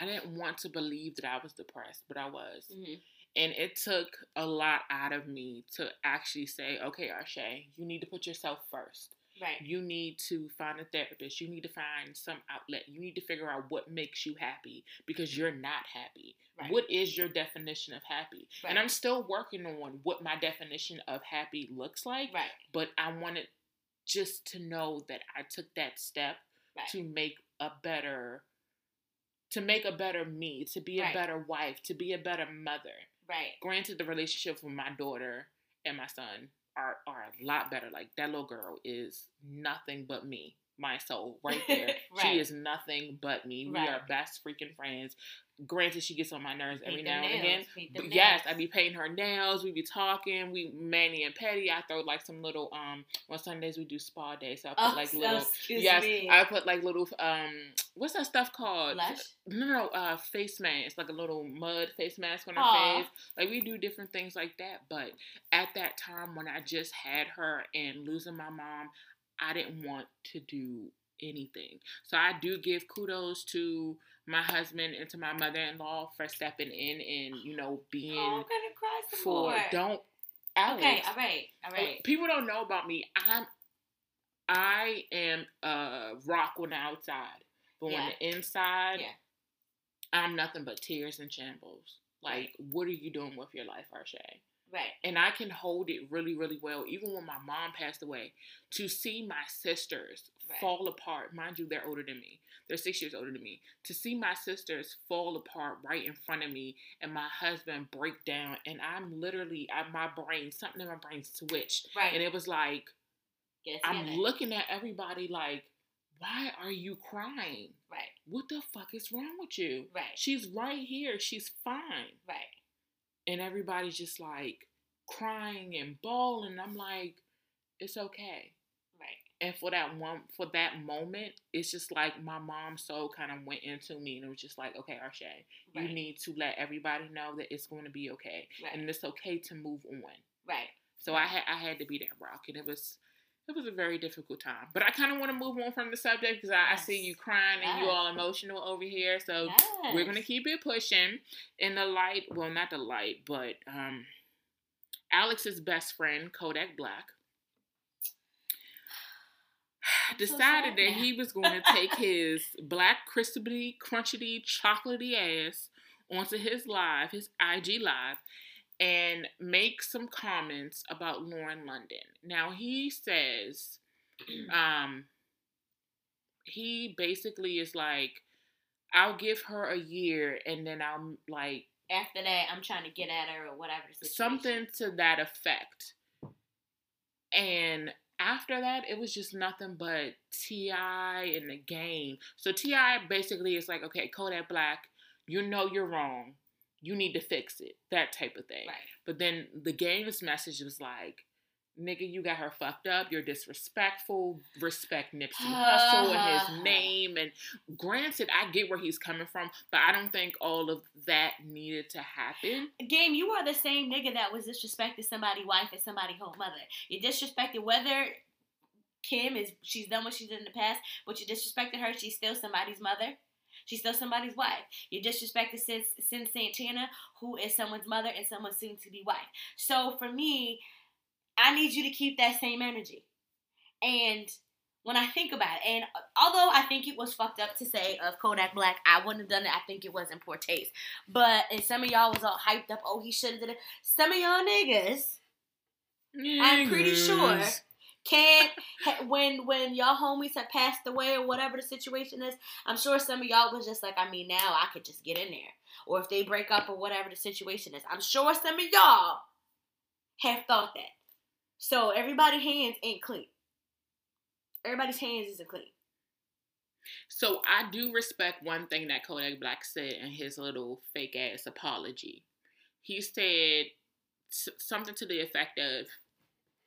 I didn't want to believe that I was depressed, but I was. Mhm. And it took a lot out of me to actually say, okay, Arshay, you need to put yourself first. Right. You need to find a therapist. You need to find some outlet. You need to figure out what makes you happy because you're not happy. Right. What is your definition of happy? And I'm still working on what my definition of happy looks like, Right. but I wanted just to know that I took that step Right. to make a better to make a better me, to be a Right. better wife, to be a better mother. Right. Granted the relationship with my daughter and my son are are a lot better. Like that little girl is nothing but me. My soul right there. Right. She is nothing but me. We are best freaking friends. Granted, she gets on my nerves every Paint now and again. nails, paint them But yes, nails. I be painting her nails. We be talking. We Manny and Petty. I throw like some little um. On Sundays we do spa day, so I put Oh, like little. yes, me. I put like little um. What's that stuff called? Blush? No, no, uh, face mask, like a little mud face mask on her Aw. face. Like we do different things like that. But at that time when I just had her and losing my mom, I didn't want to do anything. So I do give kudos to my husband and to my mother-in-law for stepping in and you know being Oh, cry some for more. don't Alex, Okay, all right, all right. People don't know about me. I'm I am a rock on the outside, but Yeah. on the inside, Yeah. I'm nothing but tears and shambles. Like, what are you doing with your life, Arshay? Right. And I can hold it really, really well. Even when my mom passed away, to see my sisters Right. fall apart. Mind you, they're older than me. They're six years older than me. To see my sisters fall apart right in front of me, and my husband break down, and I'm literally, I, my brain, something in my brain switched, Right. and it was like it I'm looking at everybody like, why are you crying? Right. What the fuck is wrong with you? Right. She's right here. She's fine. Right. And everybody's just like crying and bawling. I'm like, it's okay. Right. And for that one, for that moment, it's just like my mom's soul kind of went into me, and it was just like, okay, Arshay, you need to let everybody know that it's going to be okay, Right. and it's okay to move on. Right. So I had I had to be that rock, and it was it was a very difficult time. But I kind of want to move on from the subject because I, I see you crying and you all emotional over here. So Yes. we're gonna keep it pushing in the light. Well, not the light, but um, Alex's best friend Kodak Black I'm so decided that he was going to take his black crispy, crunchy, chocolatey ass onto his live, his IG live, and make some comments about Lauren London. Now he says, um, he basically is like, I'll give her a year and then I'll like After that, I'm trying to get at her or whatever something to that effect. And after that, it was just nothing but T.I. and the game. So T.I. basically is like, okay, Kodak Black, you know you're wrong. You need to fix it. That type of thing. Right. But then the game's message was like, nigga, you got her fucked up. You're disrespectful. Respect Nipsey Hussle and his name. And granted, I get where he's coming from, but I don't think all of that needed to happen. Game, you are the same nigga that was disrespecting somebody's wife and somebody's whole mother. You disrespected whether Kim is she's done what she did in the past, but you disrespected her. She's still somebody's mother. She's still somebody's wife. You disrespected Cyn, Cyn Santana, who is someone's mother and someone's soon to be wife. So for me, I need you to keep that same energy. And when I think about it, and although I think it was fucked up to say of Kodak Black, I wouldn't have done it. I think it was in poor taste. But and some of y'all was all hyped up. Oh, he should have did it. Some of y'all niggas I'm pretty sure Niggas. Can't when when y'all homies have passed away or whatever the situation is. I'm sure some of y'all was just like, I mean, now I could just get in there, or if they break up or whatever the situation is. I'm sure some of y'all have thought that. So everybody's hands ain't clean. Everybody's hands isn't clean. So I do respect one thing that Kodak Black said in his little fake ass apology. He said something to the effect of,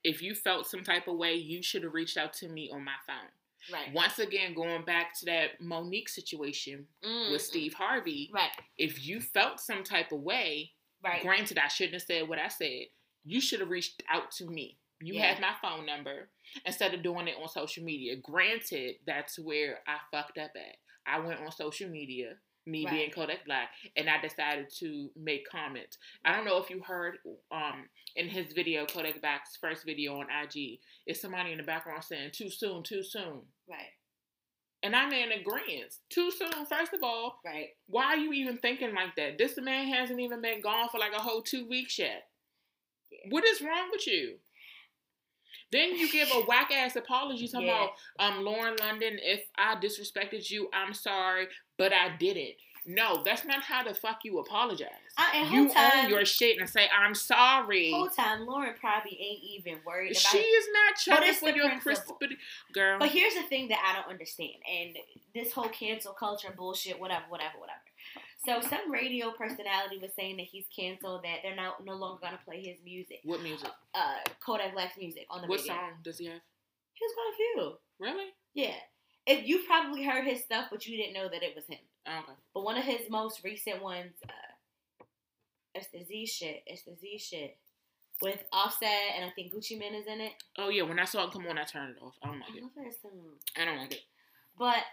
"If you felt some type of way, you should have reached out to me on my phone." Right. Once again, going back to that Mo'Nique situation Mm, with Steve Harvey, Right. if you felt some type of way, Right. granted, I shouldn't have said what I said. You should have reached out to me. You Yeah. have my phone number instead of doing it on social media. Granted, that's where I fucked up at. I went on social media, me Right. being Kodak Black, and I decided to make comments. I don't know if you heard um in his video, Kodak Black's first video on IG, is somebody in the background saying too soon, too soon. Right. And I'm in agreement. Too soon, first of all. Right. Why are you even thinking like that? This man hasn't even been gone for like a whole two weeks yet. Yeah. What is wrong with you? Then you give a whack ass apology talking Yeah. about um Lauren London, if I disrespected you, I'm sorry, but I didn't. No, that's not how the fuck you apologize. Uh, and you time, own your shit and say, I'm sorry. whole time, Lauren probably ain't even worried about She it. is not checking for your principle. girl. But here's the thing that I don't understand, and this whole cancel culture bullshit, whatever, whatever, whatever. So some radio personality was saying that he's canceled, that they're not no longer gonna play his music, what music? uh, Kodak Black's music on the What radio. song does he have? He's got a few. Really? Yeah. If you probably heard his stuff, but you didn't know that it was him. Okay. But one of his most recent ones, uh, it's the Z shit. It's the Z shit with Offset, and I think Gucci Mane is in it. Oh yeah, when I saw it come on, I turned it off. I don't like I it. I don't like it. But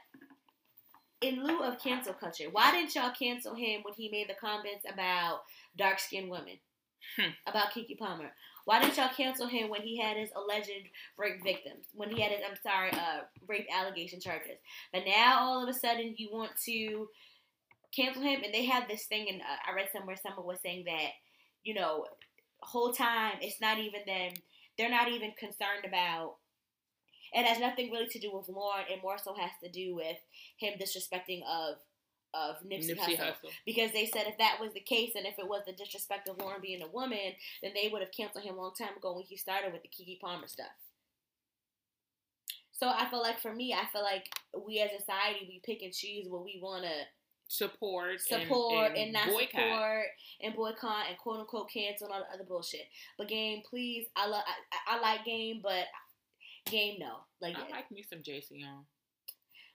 in lieu of cancel culture, why didn't y'all cancel him when he made the comments about dark skinned women? Hmm. About Keke Palmer. Why didn't y'all cancel him when he had his alleged rape victims? When he had his, I'm sorry, uh, rape allegation charges. But now all of a sudden you want to cancel him, and they have this thing, and uh, I read somewhere someone was saying that, you know, whole time it's not even them. They're not even concerned about it has nothing really to do with Lauren. It more so has to do with him disrespecting of of Nipsey, Nipsey Hussle. Hussle. Because they said if that was the case, and if it was the disrespect of Lauren being a woman, then they would have canceled him a long time ago when he started with the Keke Palmer stuff. So I feel like for me, I feel like we as a society we pick and choose what we want to Support, support and, and, not boycott. support and boycott and quote unquote cancel and all the other bullshit. But game, please, I love I, I like game, but game no. Like I like me some Jayceon.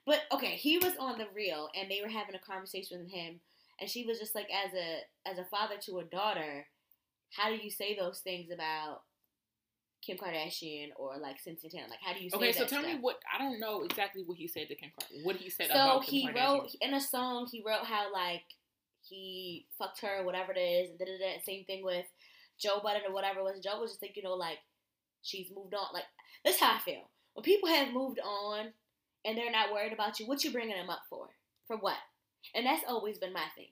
But okay, he was on the real, and they were having a conversation with him, and she was just like, as a as a father to a daughter, how do you say those things about Kim Kardashian or like Cynthia Tanner? Like, how do you say Okay, so tell me what I don't know exactly what he said to Kim Kardashian. What he said So about he Kim Kardashian. So he wrote in a song. He wrote how like he fucked her, whatever it is, and da da da. Same thing with Joe Budden or whatever it was. Joe was just like, you know, like she's moved on. Like that's how I feel. When people have moved on and they're not worried about you, what you bringing them up for? For what? And that's always been my thing.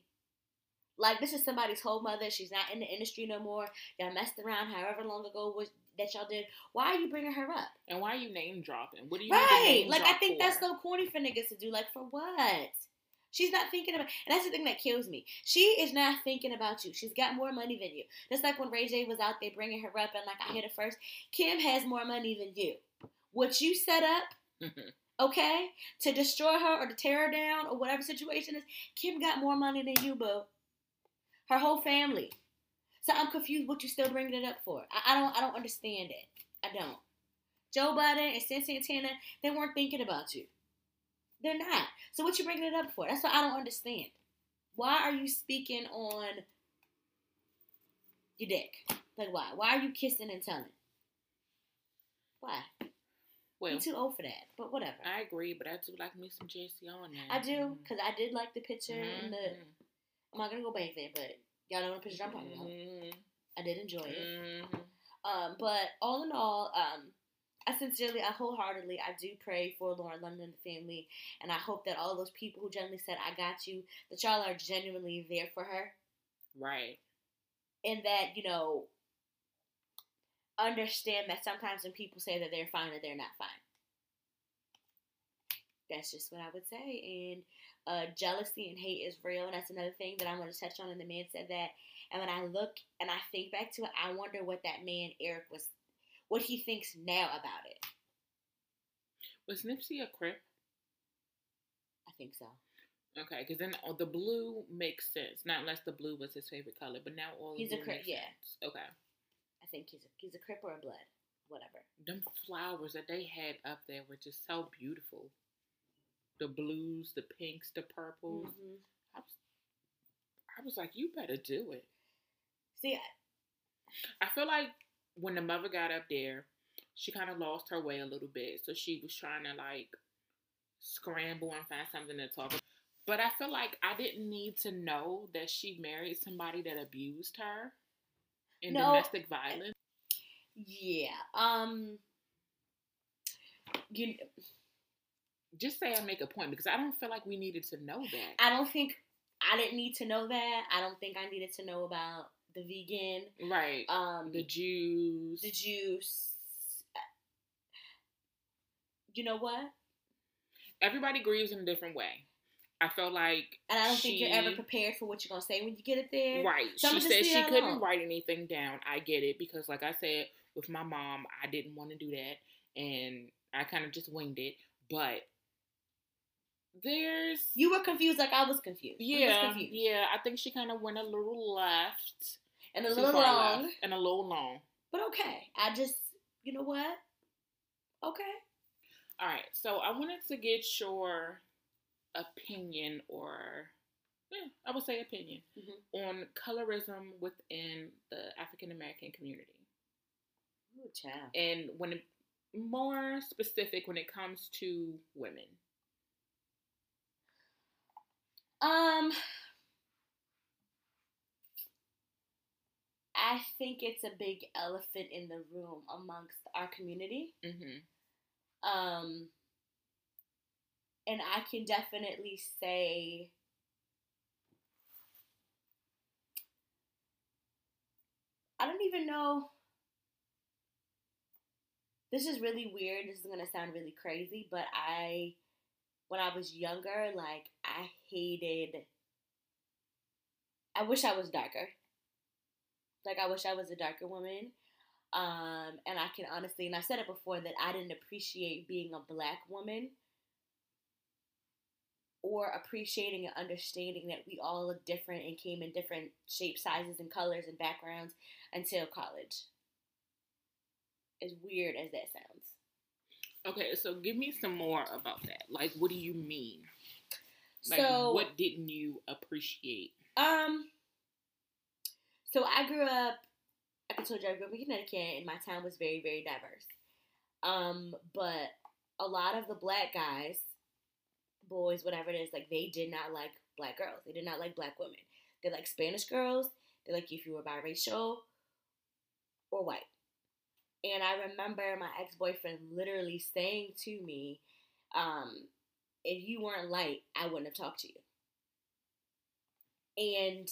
Like this is somebody's whole mother. She's not in the industry no more. Y'all messed around however long ago was that y'all did. Why are you bringing her up? And why are you name dropping? What do you Right. Like I think for? that's so corny for niggas to do. Like for what? She's not thinking about, and that's the thing that kills me. She is not thinking about you. She's got more money than you. Just like when Ray J was out there bringing her up, and like I hit it first. Kim has more money than you. What you set up, okay, to destroy her or to tear her down or whatever situation is, Kim got more money than you, boo. Her whole family. So I'm confused. What you're still bringing it up for? I, I don't. I don't understand it. I don't. Joe Budden and Cynthia Santana, they weren't thinking about you. They're not. So what you bringing it up for? That's what I don't understand. Why are you speaking on your dick? Like why? Why are you kissing and telling? Why? Well, I'm too old for that. But whatever. I agree, but I do like me some Jayceon now. I do because I did like the picture and the. Mhm. I'm not gonna go back there, but y'all know the picture I'm talking about. Mhm. I did enjoy it. Mhm. Um, but all in all, um, I sincerely, I wholeheartedly, I do pray for Lauren London and the family, and I hope that all those people who genuinely said "I got you," that y'all are genuinely there for her, Right. and that you know understand that sometimes when people say that they're fine, that they're not fine. That's just what I would say, and uh, jealousy and hate is real, and that's another thing that I'm going to touch on. And the man said that, and when I look and I think back to it, I wonder what that man Eric was, what he thinks now about it. Was Nipsey a Crip? I think so. Okay, because then the blue makes sense. Not unless the blue was his favorite color, but now all He's a Crip, yeah. sense. Okay. I think he's a, he's a Crip or a Blood. whatever. Them flowers that they had up there were just so beautiful. The blues, the pinks, the purples. Mhm. I was, I was like, you better do it. See, I feel like when the mother got up there, she kind of lost her way a little bit. So she was trying to like scramble and find something to talk about. But I feel like I didn't need to know that she married somebody that abused her in No. domestic violence. yeah. Um. You, Just say I make a point because I don't feel like we needed to know that. I don't think I didn't need to know that. I don't think I needed to know about the vegan, right. um, the Jews. the juice. You know what? Everybody grieves in a different way. I felt like And I don't think you're ever prepared for what you're gonna say when you get it there. Right. So she said she couldn't alone. write anything down. I get it because, like I said, with my mom, I didn't want to do that, and I kind of just winged it. But there's You were confused like I was confused. We was yeah, confused. yeah. I think she kind of went a little left, And a little long. left, and a little long. But okay. I just you know what? Okay. All right, so I wanted to get your opinion, or yeah, I would say opinion Mhm. on colorism within the African American community. Ooh, child. and when it, more specific when it comes to women. Um I think it's a big elephant in the room amongst our community. Mm-hmm. Um and I can definitely say I don't even know this is really weird. This is gonna sound really crazy, but I, when I was younger, like I hated. I wish I was darker. Like I wish I was a darker woman. Um, and I can honestly, and I've said it before, that I didn't appreciate being a black woman or appreciating and understanding that we all look different and came in different shapes, sizes, and colors and backgrounds until college. As weird as that sounds. Okay, so give me some more about that. Like, what do you mean? Like, so, what didn't you appreciate? um, so I grew up. Like I told you, I grew up in Connecticut, and my town was very, very diverse. Um, but a lot of the black guys, boys, whatever it is, like they did not like black girls. They did not like black women. They like Spanish girls. They like if you were biracial or white. And I remember my ex boyfriend literally saying to me, um, if you weren't light, I wouldn't have talked to you. And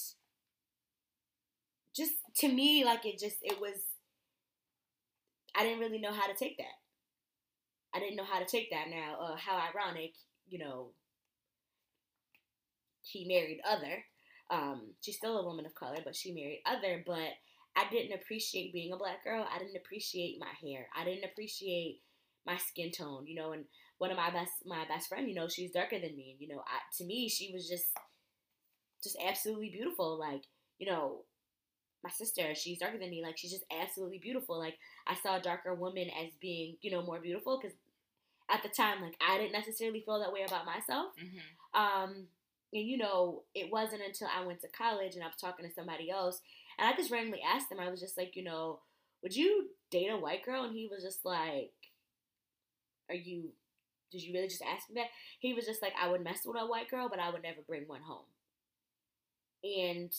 just to me, like it just, it was, I didn't really know how to take that. I didn't know how to take that now. Uh, how ironic, you know, she married other. Um, she's still a woman of color, but she married other. But I didn't appreciate being a black girl. I didn't appreciate my hair. I didn't appreciate my skin tone. You know, and one of my best my best friend, you know, she's darker than me. And, you know, I, to me, she was just just absolutely beautiful. Like, you know, my sister, she's darker than me. Like, she's just absolutely beautiful. Like, I saw a darker woman as being, you know, more beautiful because at the time, like, I didn't necessarily feel that way about myself. Mm-hmm. Um, and you know, it wasn't until I went to college and I was talking to somebody else, and I just randomly asked him. I was just like, you know, would you date a white girl? And he was just like, Are you? Did you really just ask me that? He was just like, I would mess with a white girl, but I would never bring one home. And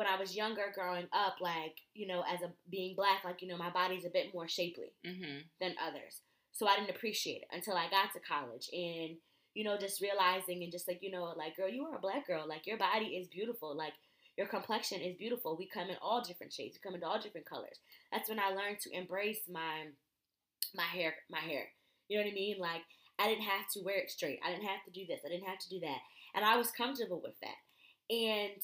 when I was younger, growing up, like you know, as a being black, like you know, my body's a bit more shapely Mm-hmm. than others. So I didn't appreciate it until I got to college and you know just realizing and just like you know like girl you are a black girl. Like your body is beautiful. Like your complexion is beautiful. We come in all different shades. We come in all different colors. That's when I learned to embrace my my hair my hair. You know what I mean? Like I didn't have to wear it straight. I didn't have to do this. I didn't have to do that. And I was comfortable with that. And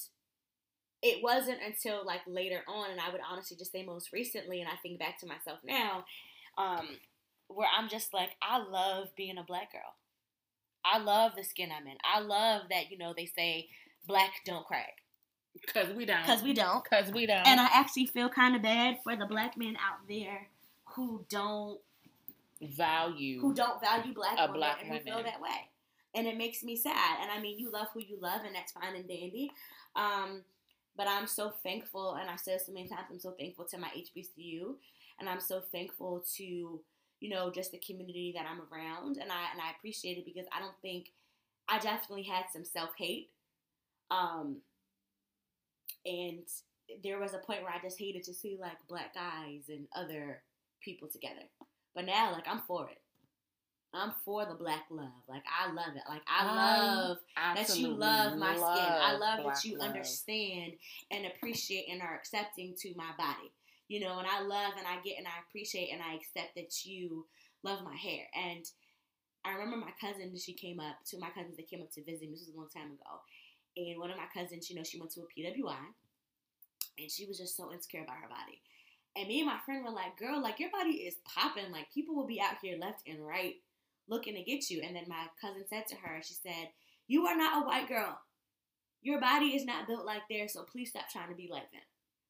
it wasn't until like later on and I would honestly just say most recently and I think back to myself now um where I'm just like, I love being a black girl. I love the skin I'm in. I love that, you know, they say black don't crack. Cause we don't. Cause we don't. Cause we don't. And I actually feel kind of bad for the black men out there who don't value who don't value black A women black and who feel that way. And it makes me sad. And I mean, you love who you love, and that's fine and dandy. Um, but I'm so thankful, and I said so many times, I'm so thankful to my HBCU, and I'm so thankful to you know just the community that I'm around, and I and I appreciate it because I don't think I definitely had some self hate, um, and there was a point where I just hated to see like black guys and other people together. But now, like, I'm for it. I'm for the black love. Like, I love it. Like, I I love that you love my skin. I love love that you love. understand and appreciate and are accepting to my body. You know, and I love and I get and I appreciate and I accept that you love my hair. And I remember my cousin, she came up, two of my cousins that came up to visit me, this was a long time ago. And one of my cousins, you know, she went to a PWI and she was just so insecure about her body. And me and my friend were like, girl, like your body is popping. Like people will be out here left and right looking to get you. And then my cousin said to her, she said, You are not a white girl. Your body is not built like theirs, so please stop trying to be like them.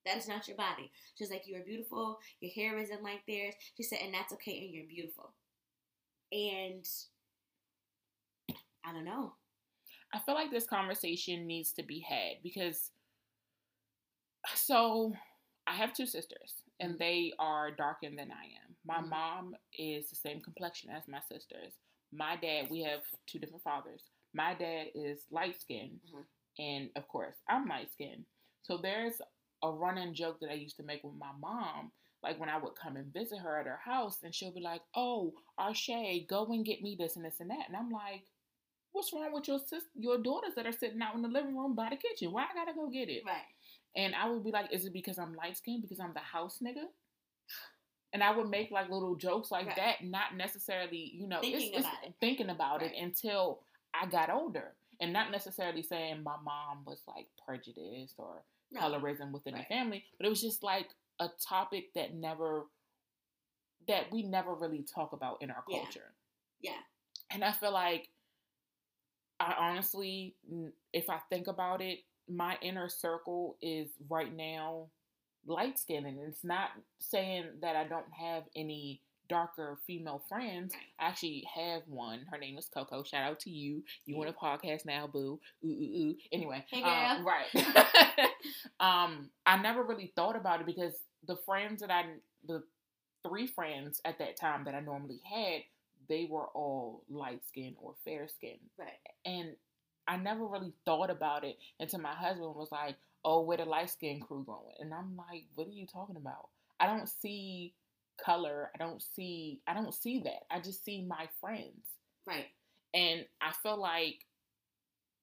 That is not your body. She's like, You are beautiful. Your hair isn't like theirs. She said, And that's okay, and you're beautiful. And I don't know. I feel like this conversation needs to be had because so I have two sisters and they are darker than I am. My Mhm. mom is the same complexion as my sisters. My dad, we have two different fathers. My dad is light skinned Mhm. and of course I'm light skinned. So there's a running joke that I used to make with my mom. Like when I would come and visit her at her house, and she'll be like, "Oh, Arshay, go and get me this and this and that," and I'm like, what's wrong with your sis- your daughters that are sitting out in the living room by the kitchen? Why I gotta go get it? Right. And I would be like, is it because I'm light skinned? Because I'm the house nigga? And I would make like little jokes like Right. that, not necessarily, you know, Thinking it's, it's about it. thinking about it until I got older. And not necessarily saying my mom was like prejudiced or No. colorism within Right. the family, but it was just like a topic that never, that we never really talk about in our culture. Yeah. And I feel like, I honestly, if I think about it, my inner circle is right now light skinned. And it's not saying that I don't have any darker female friends. I actually have one. Her name is Coco. Shout out to you. You on a podcast now, boo. Ooh, ooh, ooh. Anyway. Hey, um, right. um, I never really thought about it because the friends that I, the three friends at that time that I normally had, they were all light skinned or fair skinned. Right. And I never really thought about it until my husband was like, Oh, where the light skinned crew going? And I'm like, What are you talking about? I don't see color. I don't see I don't see that. I just see my friends. Right. And I feel like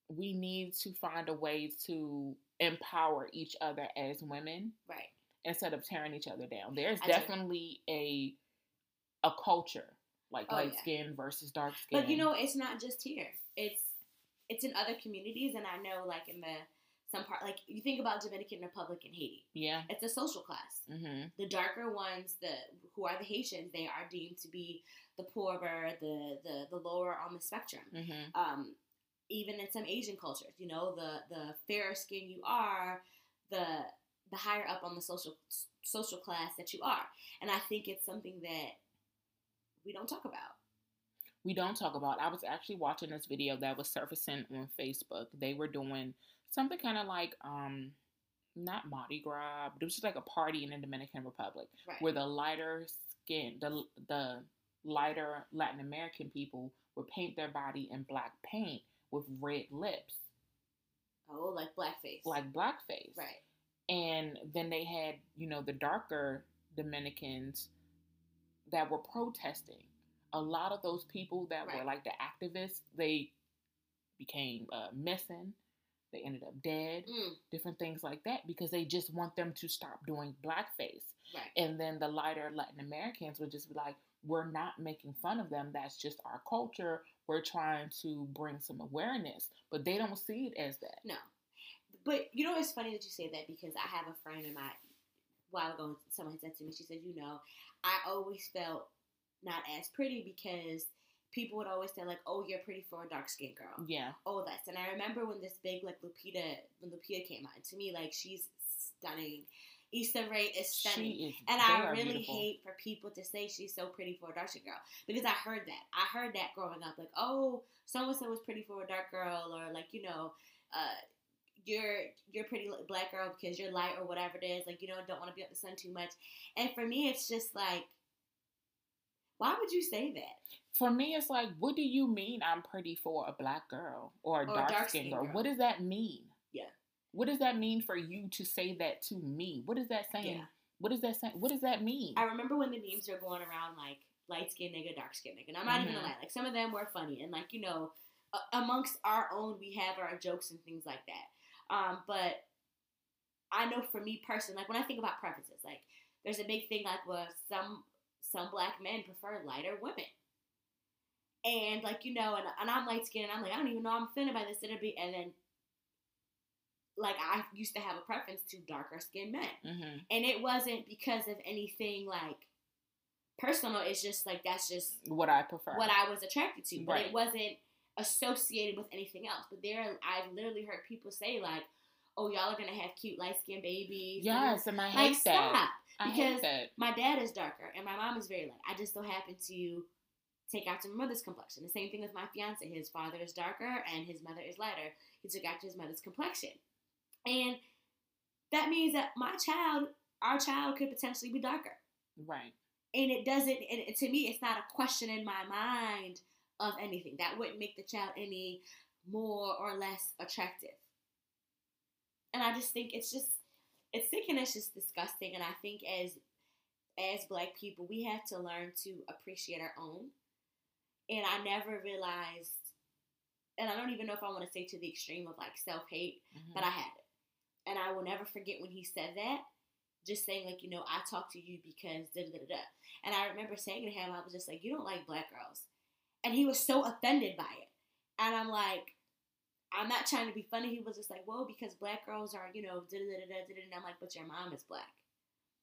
we need to find a way to empower each other as women Right. instead of tearing each other down. There's I do. definitely a a culture like Oh, light yeah. skin versus dark skin. But you know, it's not just here. It's it's in other communities, and I know, like in the some part, like you think about Dominican Republic and Haiti. yeah. It's a social class. hmm The darker ones, the who are the Haitians, they are deemed to be the poorer, the the the lower on the spectrum. hmm Um, even in some Asian cultures, you know, the the fairer skin you are, the the higher up on the social social class that you are. And I think it's something that we don't talk about. We don't talk about. I was actually watching this video that was surfacing on Facebook. They were doing something kind of like um not Mardi Gras, but it was just like a party in the Dominican Republic Right. where the lighter skin, the the lighter Latin American people would paint their body in black paint with red lips, oh, like blackface. like blackface. right. And then they had, you know, the darker Dominicans that were protesting. A lot of those people that were like the activists, they became uh, missing. They ended up dead, Mm, different things like that, because they just want them to stop doing blackface. right. And then the lighter Latin Americans would just be like, we're not making fun of them. That's just our culture. We're trying to bring some awareness. But they don't see it as that. No. But you know, it's funny that you say that because I have a friend in my while ago. Someone said to me, she said, "You know, I always felt not as pretty because people would always say like, "Oh, you're pretty for a dark skinned girl." Yeah. Oh, that's and I remember when this big like Lupita when Lupita came out. To me, like she's stunning. Issa Rae is stunning. Is And I really beautiful. hate for people to say she's so pretty for a dark skin girl because I heard that. I heard that growing up, like, oh, so and so was pretty for a dark girl, or like, you know, uh, you're you're pretty black girl because you're light or whatever it is. Like, you know, don't want to be up the sun too much. And for me, it's just like, why would you say that? For me, it's like, what do you mean I'm pretty for a black girl or a Or dark skinned girl? girl. What does that mean? Yeah. What does that mean for you to say that to me? What is that saying? Yeah. What does that say? What does that mean? I remember when the memes were going around like light skin nigga, dark skin nigga. And I'm not even Mhm. gonna lie, like some of them were funny and like you know, uh, amongst our own, we have our jokes and things like that. Um, but I know for me personally, like when I think about preferences, like there's a big thing like where some some black men prefer lighter women. And like you know, and, and I'm light skinned, and I'm like I don't even know I'm offended by this. It'll be, and then like I used to have a preference to darker skinned men hmm and it wasn't because of anything like personal. It's just like that's just What I prefer. what I was attracted to, but Right. it wasn't associated with anything else. But there, I've literally heard people say like, "Oh, y'all are gonna have cute light skinned babies." yes, and I like stop. that. Because. My dad is darker, and my mom is very light. I just so happen to take after my mother's complexion. The same thing with my fiance. His father is darker, and his mother is lighter. He took after his mother's complexion, and that means that my child, our child, could potentially be darker. Right. And it doesn't. And to me, it's not a question in my mind of anything that wouldn't make the child any more or less attractive. And I just think it's just it's sick and it's just disgusting. And I think as as black people, we have to learn to appreciate our own. And I never realized, and I don't even know if I want to say to the extreme of like self hate, Mhm. but I had it. And I will never forget when he said that, just saying, like, you know, I talk to you because da da da da. And I remember saying to him, I was just like, you don't like black girls. And he was so offended by it. And I'm like, I'm not trying to be funny. He was just like, well, because black girls are, you know, da da da da da. And I'm like, but your mom is black.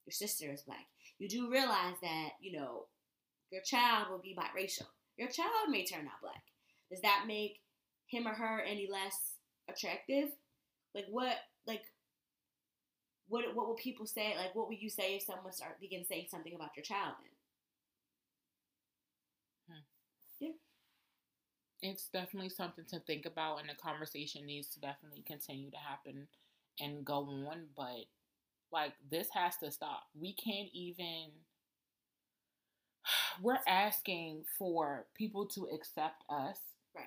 Your sister is black. You do realize that, you know, your child will be biracial. Your child may turn out black. Does that make him or her any less attractive? Like what? Like what? What will people say? Like what would you say if someone start begin saying something about your child? Then it's definitely something to think about, and the conversation needs to definitely continue to happen and go on. But like, this has to stop. We can't even. We're asking for people to accept us right?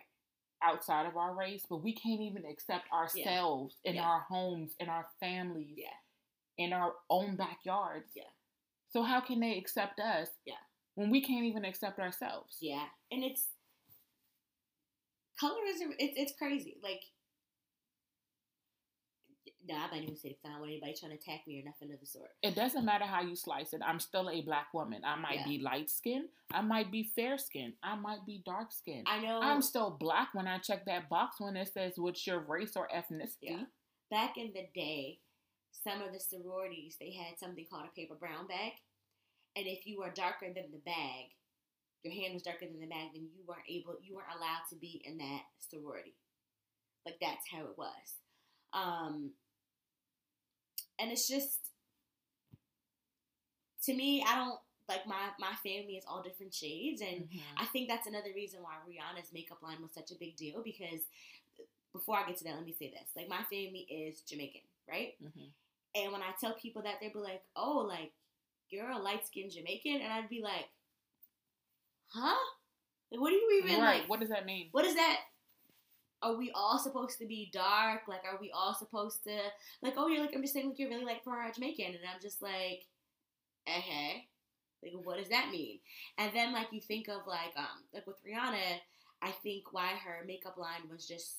outside of our race, but we can't even accept ourselves in Yeah. our homes, in our families, Yeah. in our own backyards. Yeah. So how can they accept us? Yeah. When we can't even accept ourselves. Yeah, and it's colorism. It's it's crazy. Like, no, I'm not even say I don't want anybody trying to attack me or nothing of the sort. It doesn't matter how you slice it. I'm still a black woman. I might Yeah. be light skinned. I might be fair skinned. I might be dark skinned. I know. I'm still black when I check that box when it says what's your race or ethnicity. Yeah. back in the day, some of the sororities they had something called a paper brown bag, and if you were darker than the bag, your hand was darker than the bag, then you weren't able, you weren't allowed to be in that sorority. Like that's how it was. Um, and it's just to me, I don't like my my family is all different shades, and Mhm. I think that's another reason why Rihanna's makeup line was such a big deal because before I get to that, let me say this. Like my family is Jamaican, right? Mhm. And when I tell people that, they'd be like, "Oh, like you're a light skinned Jamaican," and I'd be like, "Huh? Like, what do you even Right. like? What does that mean? What is that? Are we all supposed to be dark? Like, are we all supposed to like? Oh, you're like I'm just saying like you're really like for a Jamaican, and I'm just like, okay, like what does that mean? And then like you think of like um like with Rihanna, I think why her makeup line was just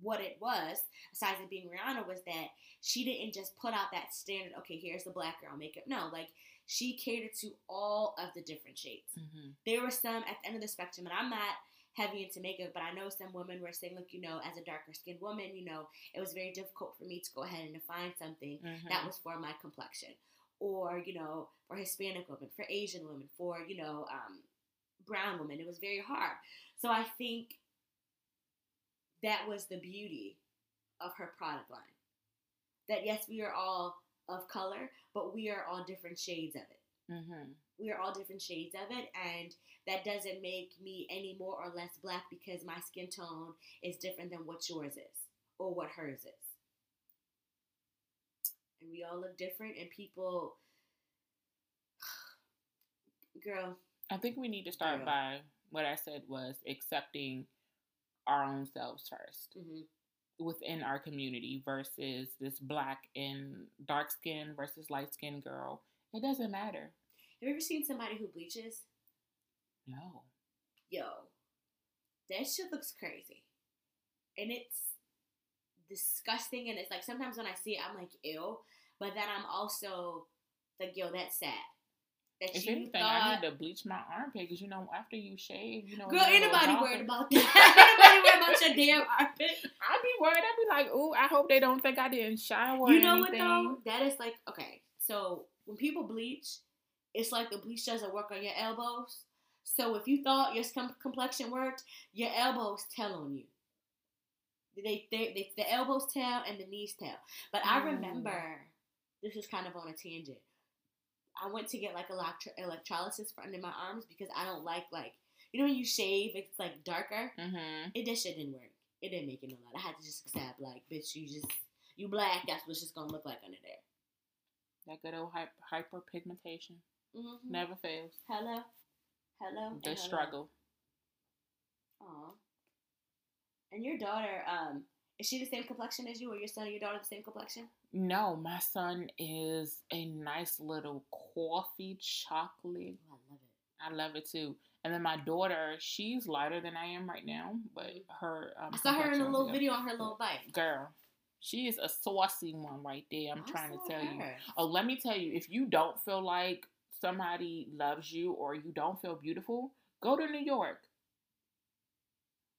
what it was, aside from being Rihanna, was that she didn't just put out that standard. Okay, here's the black girl makeup. No, like she catered to all of the different shades Mhm. there were some at the end of the spectrum, and I'm not heavy into makeup, but I know some women were saying, look, you know, as a darker skinned woman, you know, it was very difficult for me to go ahead and define something Mhm. that was for my complexion. Or, you know, for Hispanic women, for Asian women, for, you know, um, brown women. It was very hard. So I think that was the beauty of her product line. That yes, we are all of color, but we are all different shades of it. Mm-hmm. We are all different shades of it, and that doesn't make me any more or less black because my skin tone is different than what yours is or what hers is. And we all look different, and people, girl, I think we need to start Girl. by what I said was accepting our own selves 1st mhm. Within our community versus this black and dark skin versus light skinned girl. It doesn't matter. have you ever seen somebody who bleaches? No. yo, that shit looks crazy. And it's disgusting. And it's like sometimes when I see it, I'm like, ew. But then I'm also like, yo, that's sad. That If you anything, thought. I need to bleach my armpit because you know after you shave, you know. Girl, nobody worried about that. ain't nobody worried about your damn armpit. I'd worried. I'd be like, "Ooh, I hope they don't think I didn't shower." You know what though? That is like okay. So when people bleach, it's like the bleach doesn't work on your elbows. So if you thought your complexion worked, your elbows tell on you. They, they, they the elbows tell and the knees tell. But I Mm. remember this is kind of on a tangent. I went to get like electro- electrolysis for under my arms because I don't like like you know when you shave it's like darker. Mm-hmm. It that shit didn't work. It didn't make it no lot. I had to just accept like bitch you just you black. That's what it's just gonna look like under there. That good old hy- hyperpigmentation Mm-hmm. never fails. Hello, hello. The hello. struggle. Aw. And your daughter, um, is she the same complexion as you, or your son or your daughter the same complexion? No, my son is a nice little coffee chocolate. Oh, I love it. I love it too. And then my daughter, she's lighter than I am right now, but her. Um, I saw her in a little yeah. video on her little bike. Girl, she is a saucy one right there. I'm I trying to tell you. Oh, let me tell you, if you don't feel like somebody loves you or you don't feel beautiful, go to New York.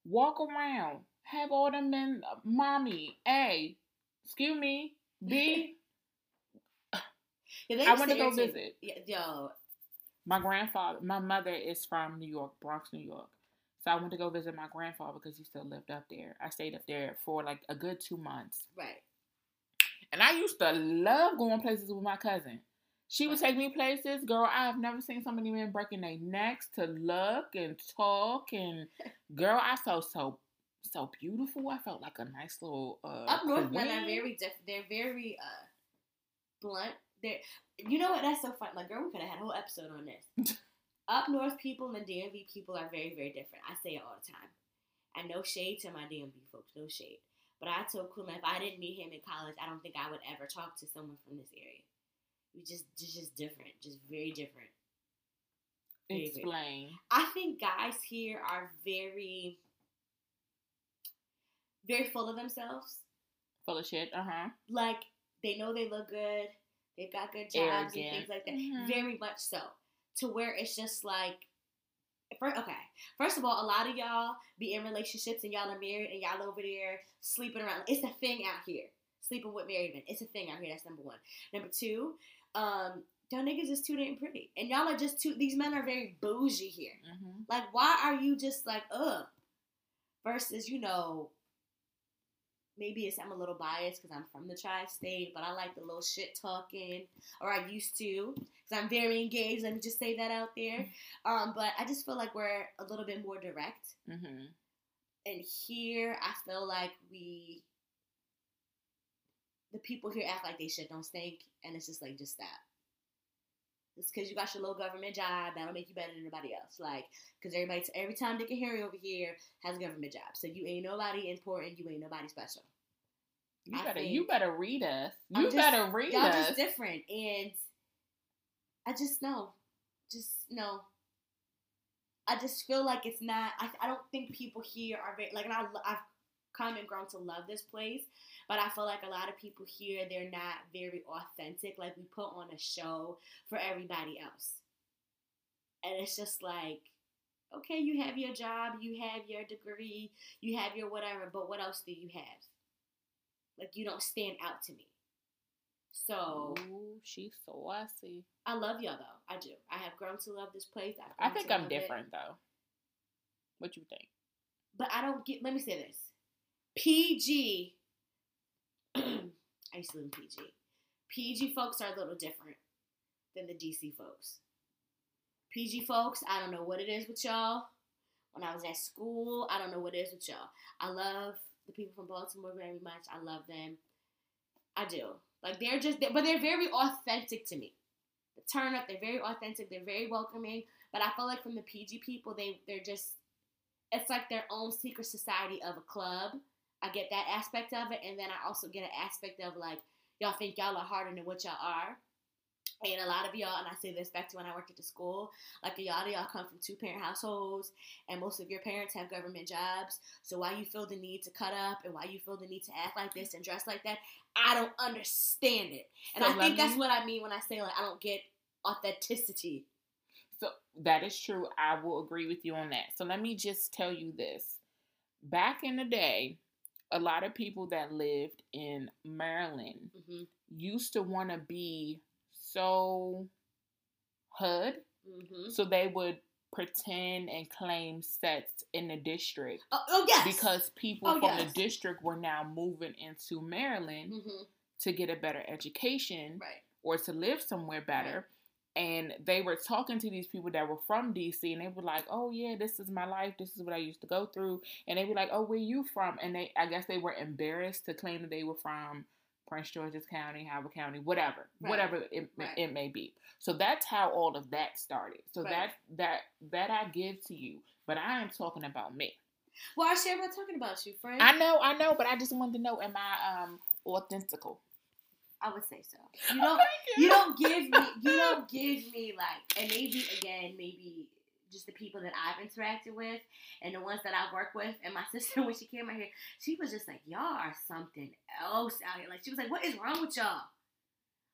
Walk around. Have all them men, uh, mommy, A, excuse me, B. Yeah, I want to go visit. Yeah, yo, My grandfather, my mother is from New York, Bronx, New York. So I went to go visit my grandfather because he still lived up there. I stayed up there for like a good two months. right. And I used to love going places with my cousin. She would take me places, girl. I have never seen so many men breaking their necks to look and talk. And girl, I felt so so beautiful. I felt like a nice little uh, Up north, men are very different. They're very uh blunt. They're, you know what? That's so fun. Like, girl, we could have had a whole episode on this. Up north people and the DMV people are very, very different. I say it all the time. And no shade to my DMV folks, no shade. But I told Kuma if I didn't meet him in college, I don't think I would ever talk to someone from this area. We just, just, just different, just very different. Very, Explain. I think guys here are very, very full of themselves. Full of shit. Uh huh. Like they know they look good, they've got good jobs and things like that. Mhm. Very much so. To where it's just like, fir- okay. First of all, a lot of y'all be in relationships and y'all are married and y'all over there sleeping around. It's a thing out here. Sleeping with married men. It's a thing out here. That's number one. Number two, um, y'all niggas is too damn pretty, and y'all are just too. These men are very bougie here. hmm Like, why are you just like, ugh? Versus, you know, maybe it's I'm a little biased because I'm from the tri-state, but I like the little shit talking, or I used to, because I'm very engaged. Let me just say that out there. Um, but I just feel like we're a little bit more direct, hmm and here I feel like we, the people here act like they shit don't stink, and it's just like just stop. It's because you got your little government job that'll make you better than anybody else. Like, because everybody, every time Dick and Harry over here has a government job, so you ain't nobody important, you ain't nobody special. You I better. think- you better read us. You just- better read us. Y'all just different, and I just know, just know. I just feel like it's not. I, I don't think people here are very like, and I I've come and grown to love this place, but I feel like a lot of people here they're not very authentic. Like we put on a show for everybody else, and it's just like. Okay, you have your job, you have your degree, you have your whatever, but what else do you have? Like you don't stand out to me. So Ooh, she's saucy. I love y'all though. I do. I have grown to love this place. I think I'm love it. different though. What you think? but I don't get. Let me say this: PG. I used to live in PG. PG folks are a little different than the DC folks. PG folks, I don't know what it is with y'all. When I was at school, I don't know what it is with y'all. I love the people from Baltimore very much. I love them. I do. Like they're just, but they're very authentic to me. The turn up, they're very authentic. They're very welcoming. But I feel like from the PG people, they they're just it's like their own secret society of a club. I get that aspect of it, and then I also get an aspect of like y'all think y'all are harder than what y'all are. And a lot of y'all, and I say this back to when I worked at the school, like a lot of y'all come from two parent households, and most of your parents have government jobs. So why you feel the need to cut up, and why you feel the need to act like this and dress like that, I don't understand it. And So I think that's what I mean when I say like I don't get authenticity. So that is true. I will agree with you on that. So let me just tell you this. Back in the day, a lot of people that lived in Maryland hmm used to want to be so hood, hmm so they would pretend and claim sets in the district Oh, oh yes, because people Oh, from yes. the district were now moving into Maryland hmm to get a better education right. or to live somewhere better. And they were talking to these people that were from DC, and they were like, "Oh yeah, this is my life. This is what I used to go through." And they were like, "Oh, where you from?" And they, I guess, they were embarrassed to claim that they were from Prince George's County, Howard County, whatever, Right. whatever it, Right. it may be. So that's how all of that started. So Right. that that that I give to you, but I am talking about me. Well, I share about talking about you, friend. I know, I know, but I just wanted to know, am I um authentical? I would say so. You don't. Oh you don't give me. You don't give me like, and maybe again, maybe just the people that I've interacted with and the ones that I work with. And my sister, when she came out here, she was just like, "Y'all are something else out here." Like she was like, "What is wrong with y'all?"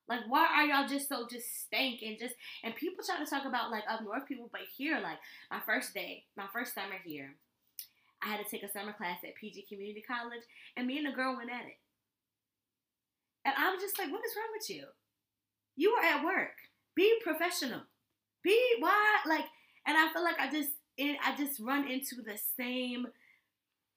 Like, why are y'all just so just stank and just and people try to talk about like up north people, but here, like my first day, my first summer here, I had to take a summer class at PG Community College, and me and the girl went at it. And I was just like, what is wrong with you? You are at work. Be professional. Be why like and I feel like I just it, I just run into the same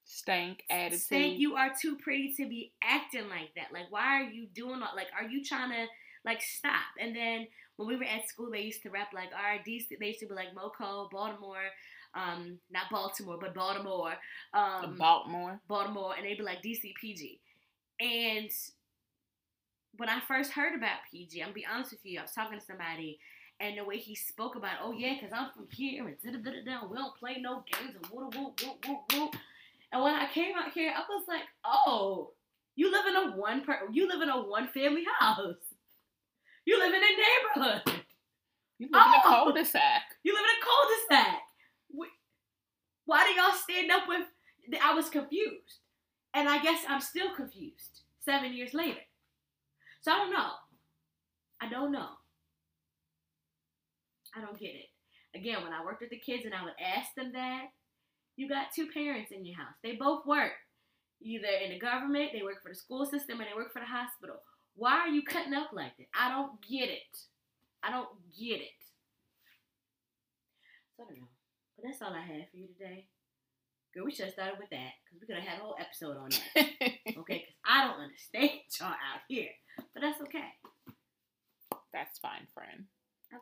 Stank attitude. Stank, you are too pretty to be acting like that. Like why are you doing all like are you trying to like stop? And then when we were at school they used to rap like all right, DC they used to be like Moco, Baltimore, um, not Baltimore, but Baltimore. Um Baltimore. Baltimore, and they'd be like DCPG. And when I first heard about PG, I'm gonna be honest with you, I was talking to somebody, and the way he spoke about, oh yeah, cause I'm from here, and da da da da, we don't play no games, and woo woo woo woo woo. And when I came out here, I was like, oh, you live in a one per, you live in a one family house, you live in a neighborhood, You live in a Oh! cul-de-sac. you live in a cul-de-sac. Why do y'all stand up with? I was confused, and I guess I'm still confused seven years later. So I don't know. I don't know. I don't get it. Again, when I worked with the kids and I would ask them that, you got two parents in your house. They both work. Either in the government, they work for the school system, or they work for the hospital. Why are you cutting up like that? I don't get it. I don't get it. So I don't know. But that's all I have for you today. Girl, we should have started with that because we could have had a whole episode on that. Okay, because I don't understand y'all out here. But that's okay. That's fine, friend.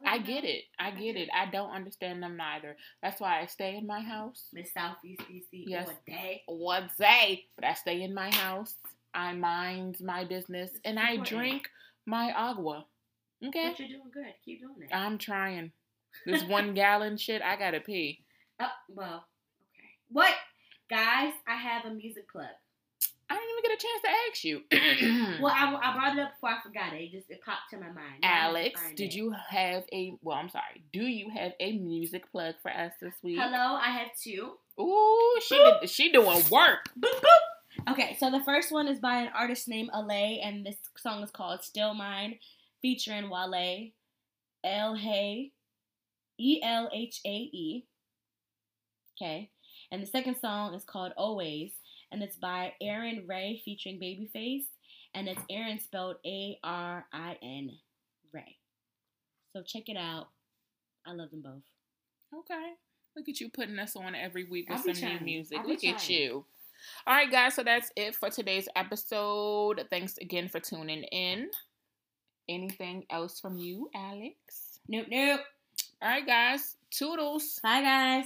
let I get it. I get it. I don't understand them neither. That's why I stay in my house. Miss Southeast DC Yes. all day. One day, but I stay in my house. I mind my business and I drink my agua. Okay, But you're doing good. Keep doing it. I'm trying. This one gallon shit, I gotta pee. oh, well, okay. What? Guys, I have a music plug. I didn't even get a chance to ask you. Well, I, I brought it up before I forgot it. It just it popped to my mind. Now I have to Alex, did it. you have a? Well, I'm sorry. Do you have a music plug for us this week? Hello, I have two. Ooh, she did, she doing work. Boop, boop. Okay, so the first one is by an artist named Elhae, and this song is called Still Mine, featuring Wale, Elhae, E L H A E. Okay, and the second song is called Always, and it's by Arin Ray featuring Babyface, and it's Arin spelled A R I N Ray. So check it out. I love them both. Okay. Look at you putting us on every week with some new music. Look at you. All right, guys. So that's it for today's episode. Thanks again for tuning in. Anything else from you, Alex? Nope, nope. All right, guys. Toodles. Bye, guys.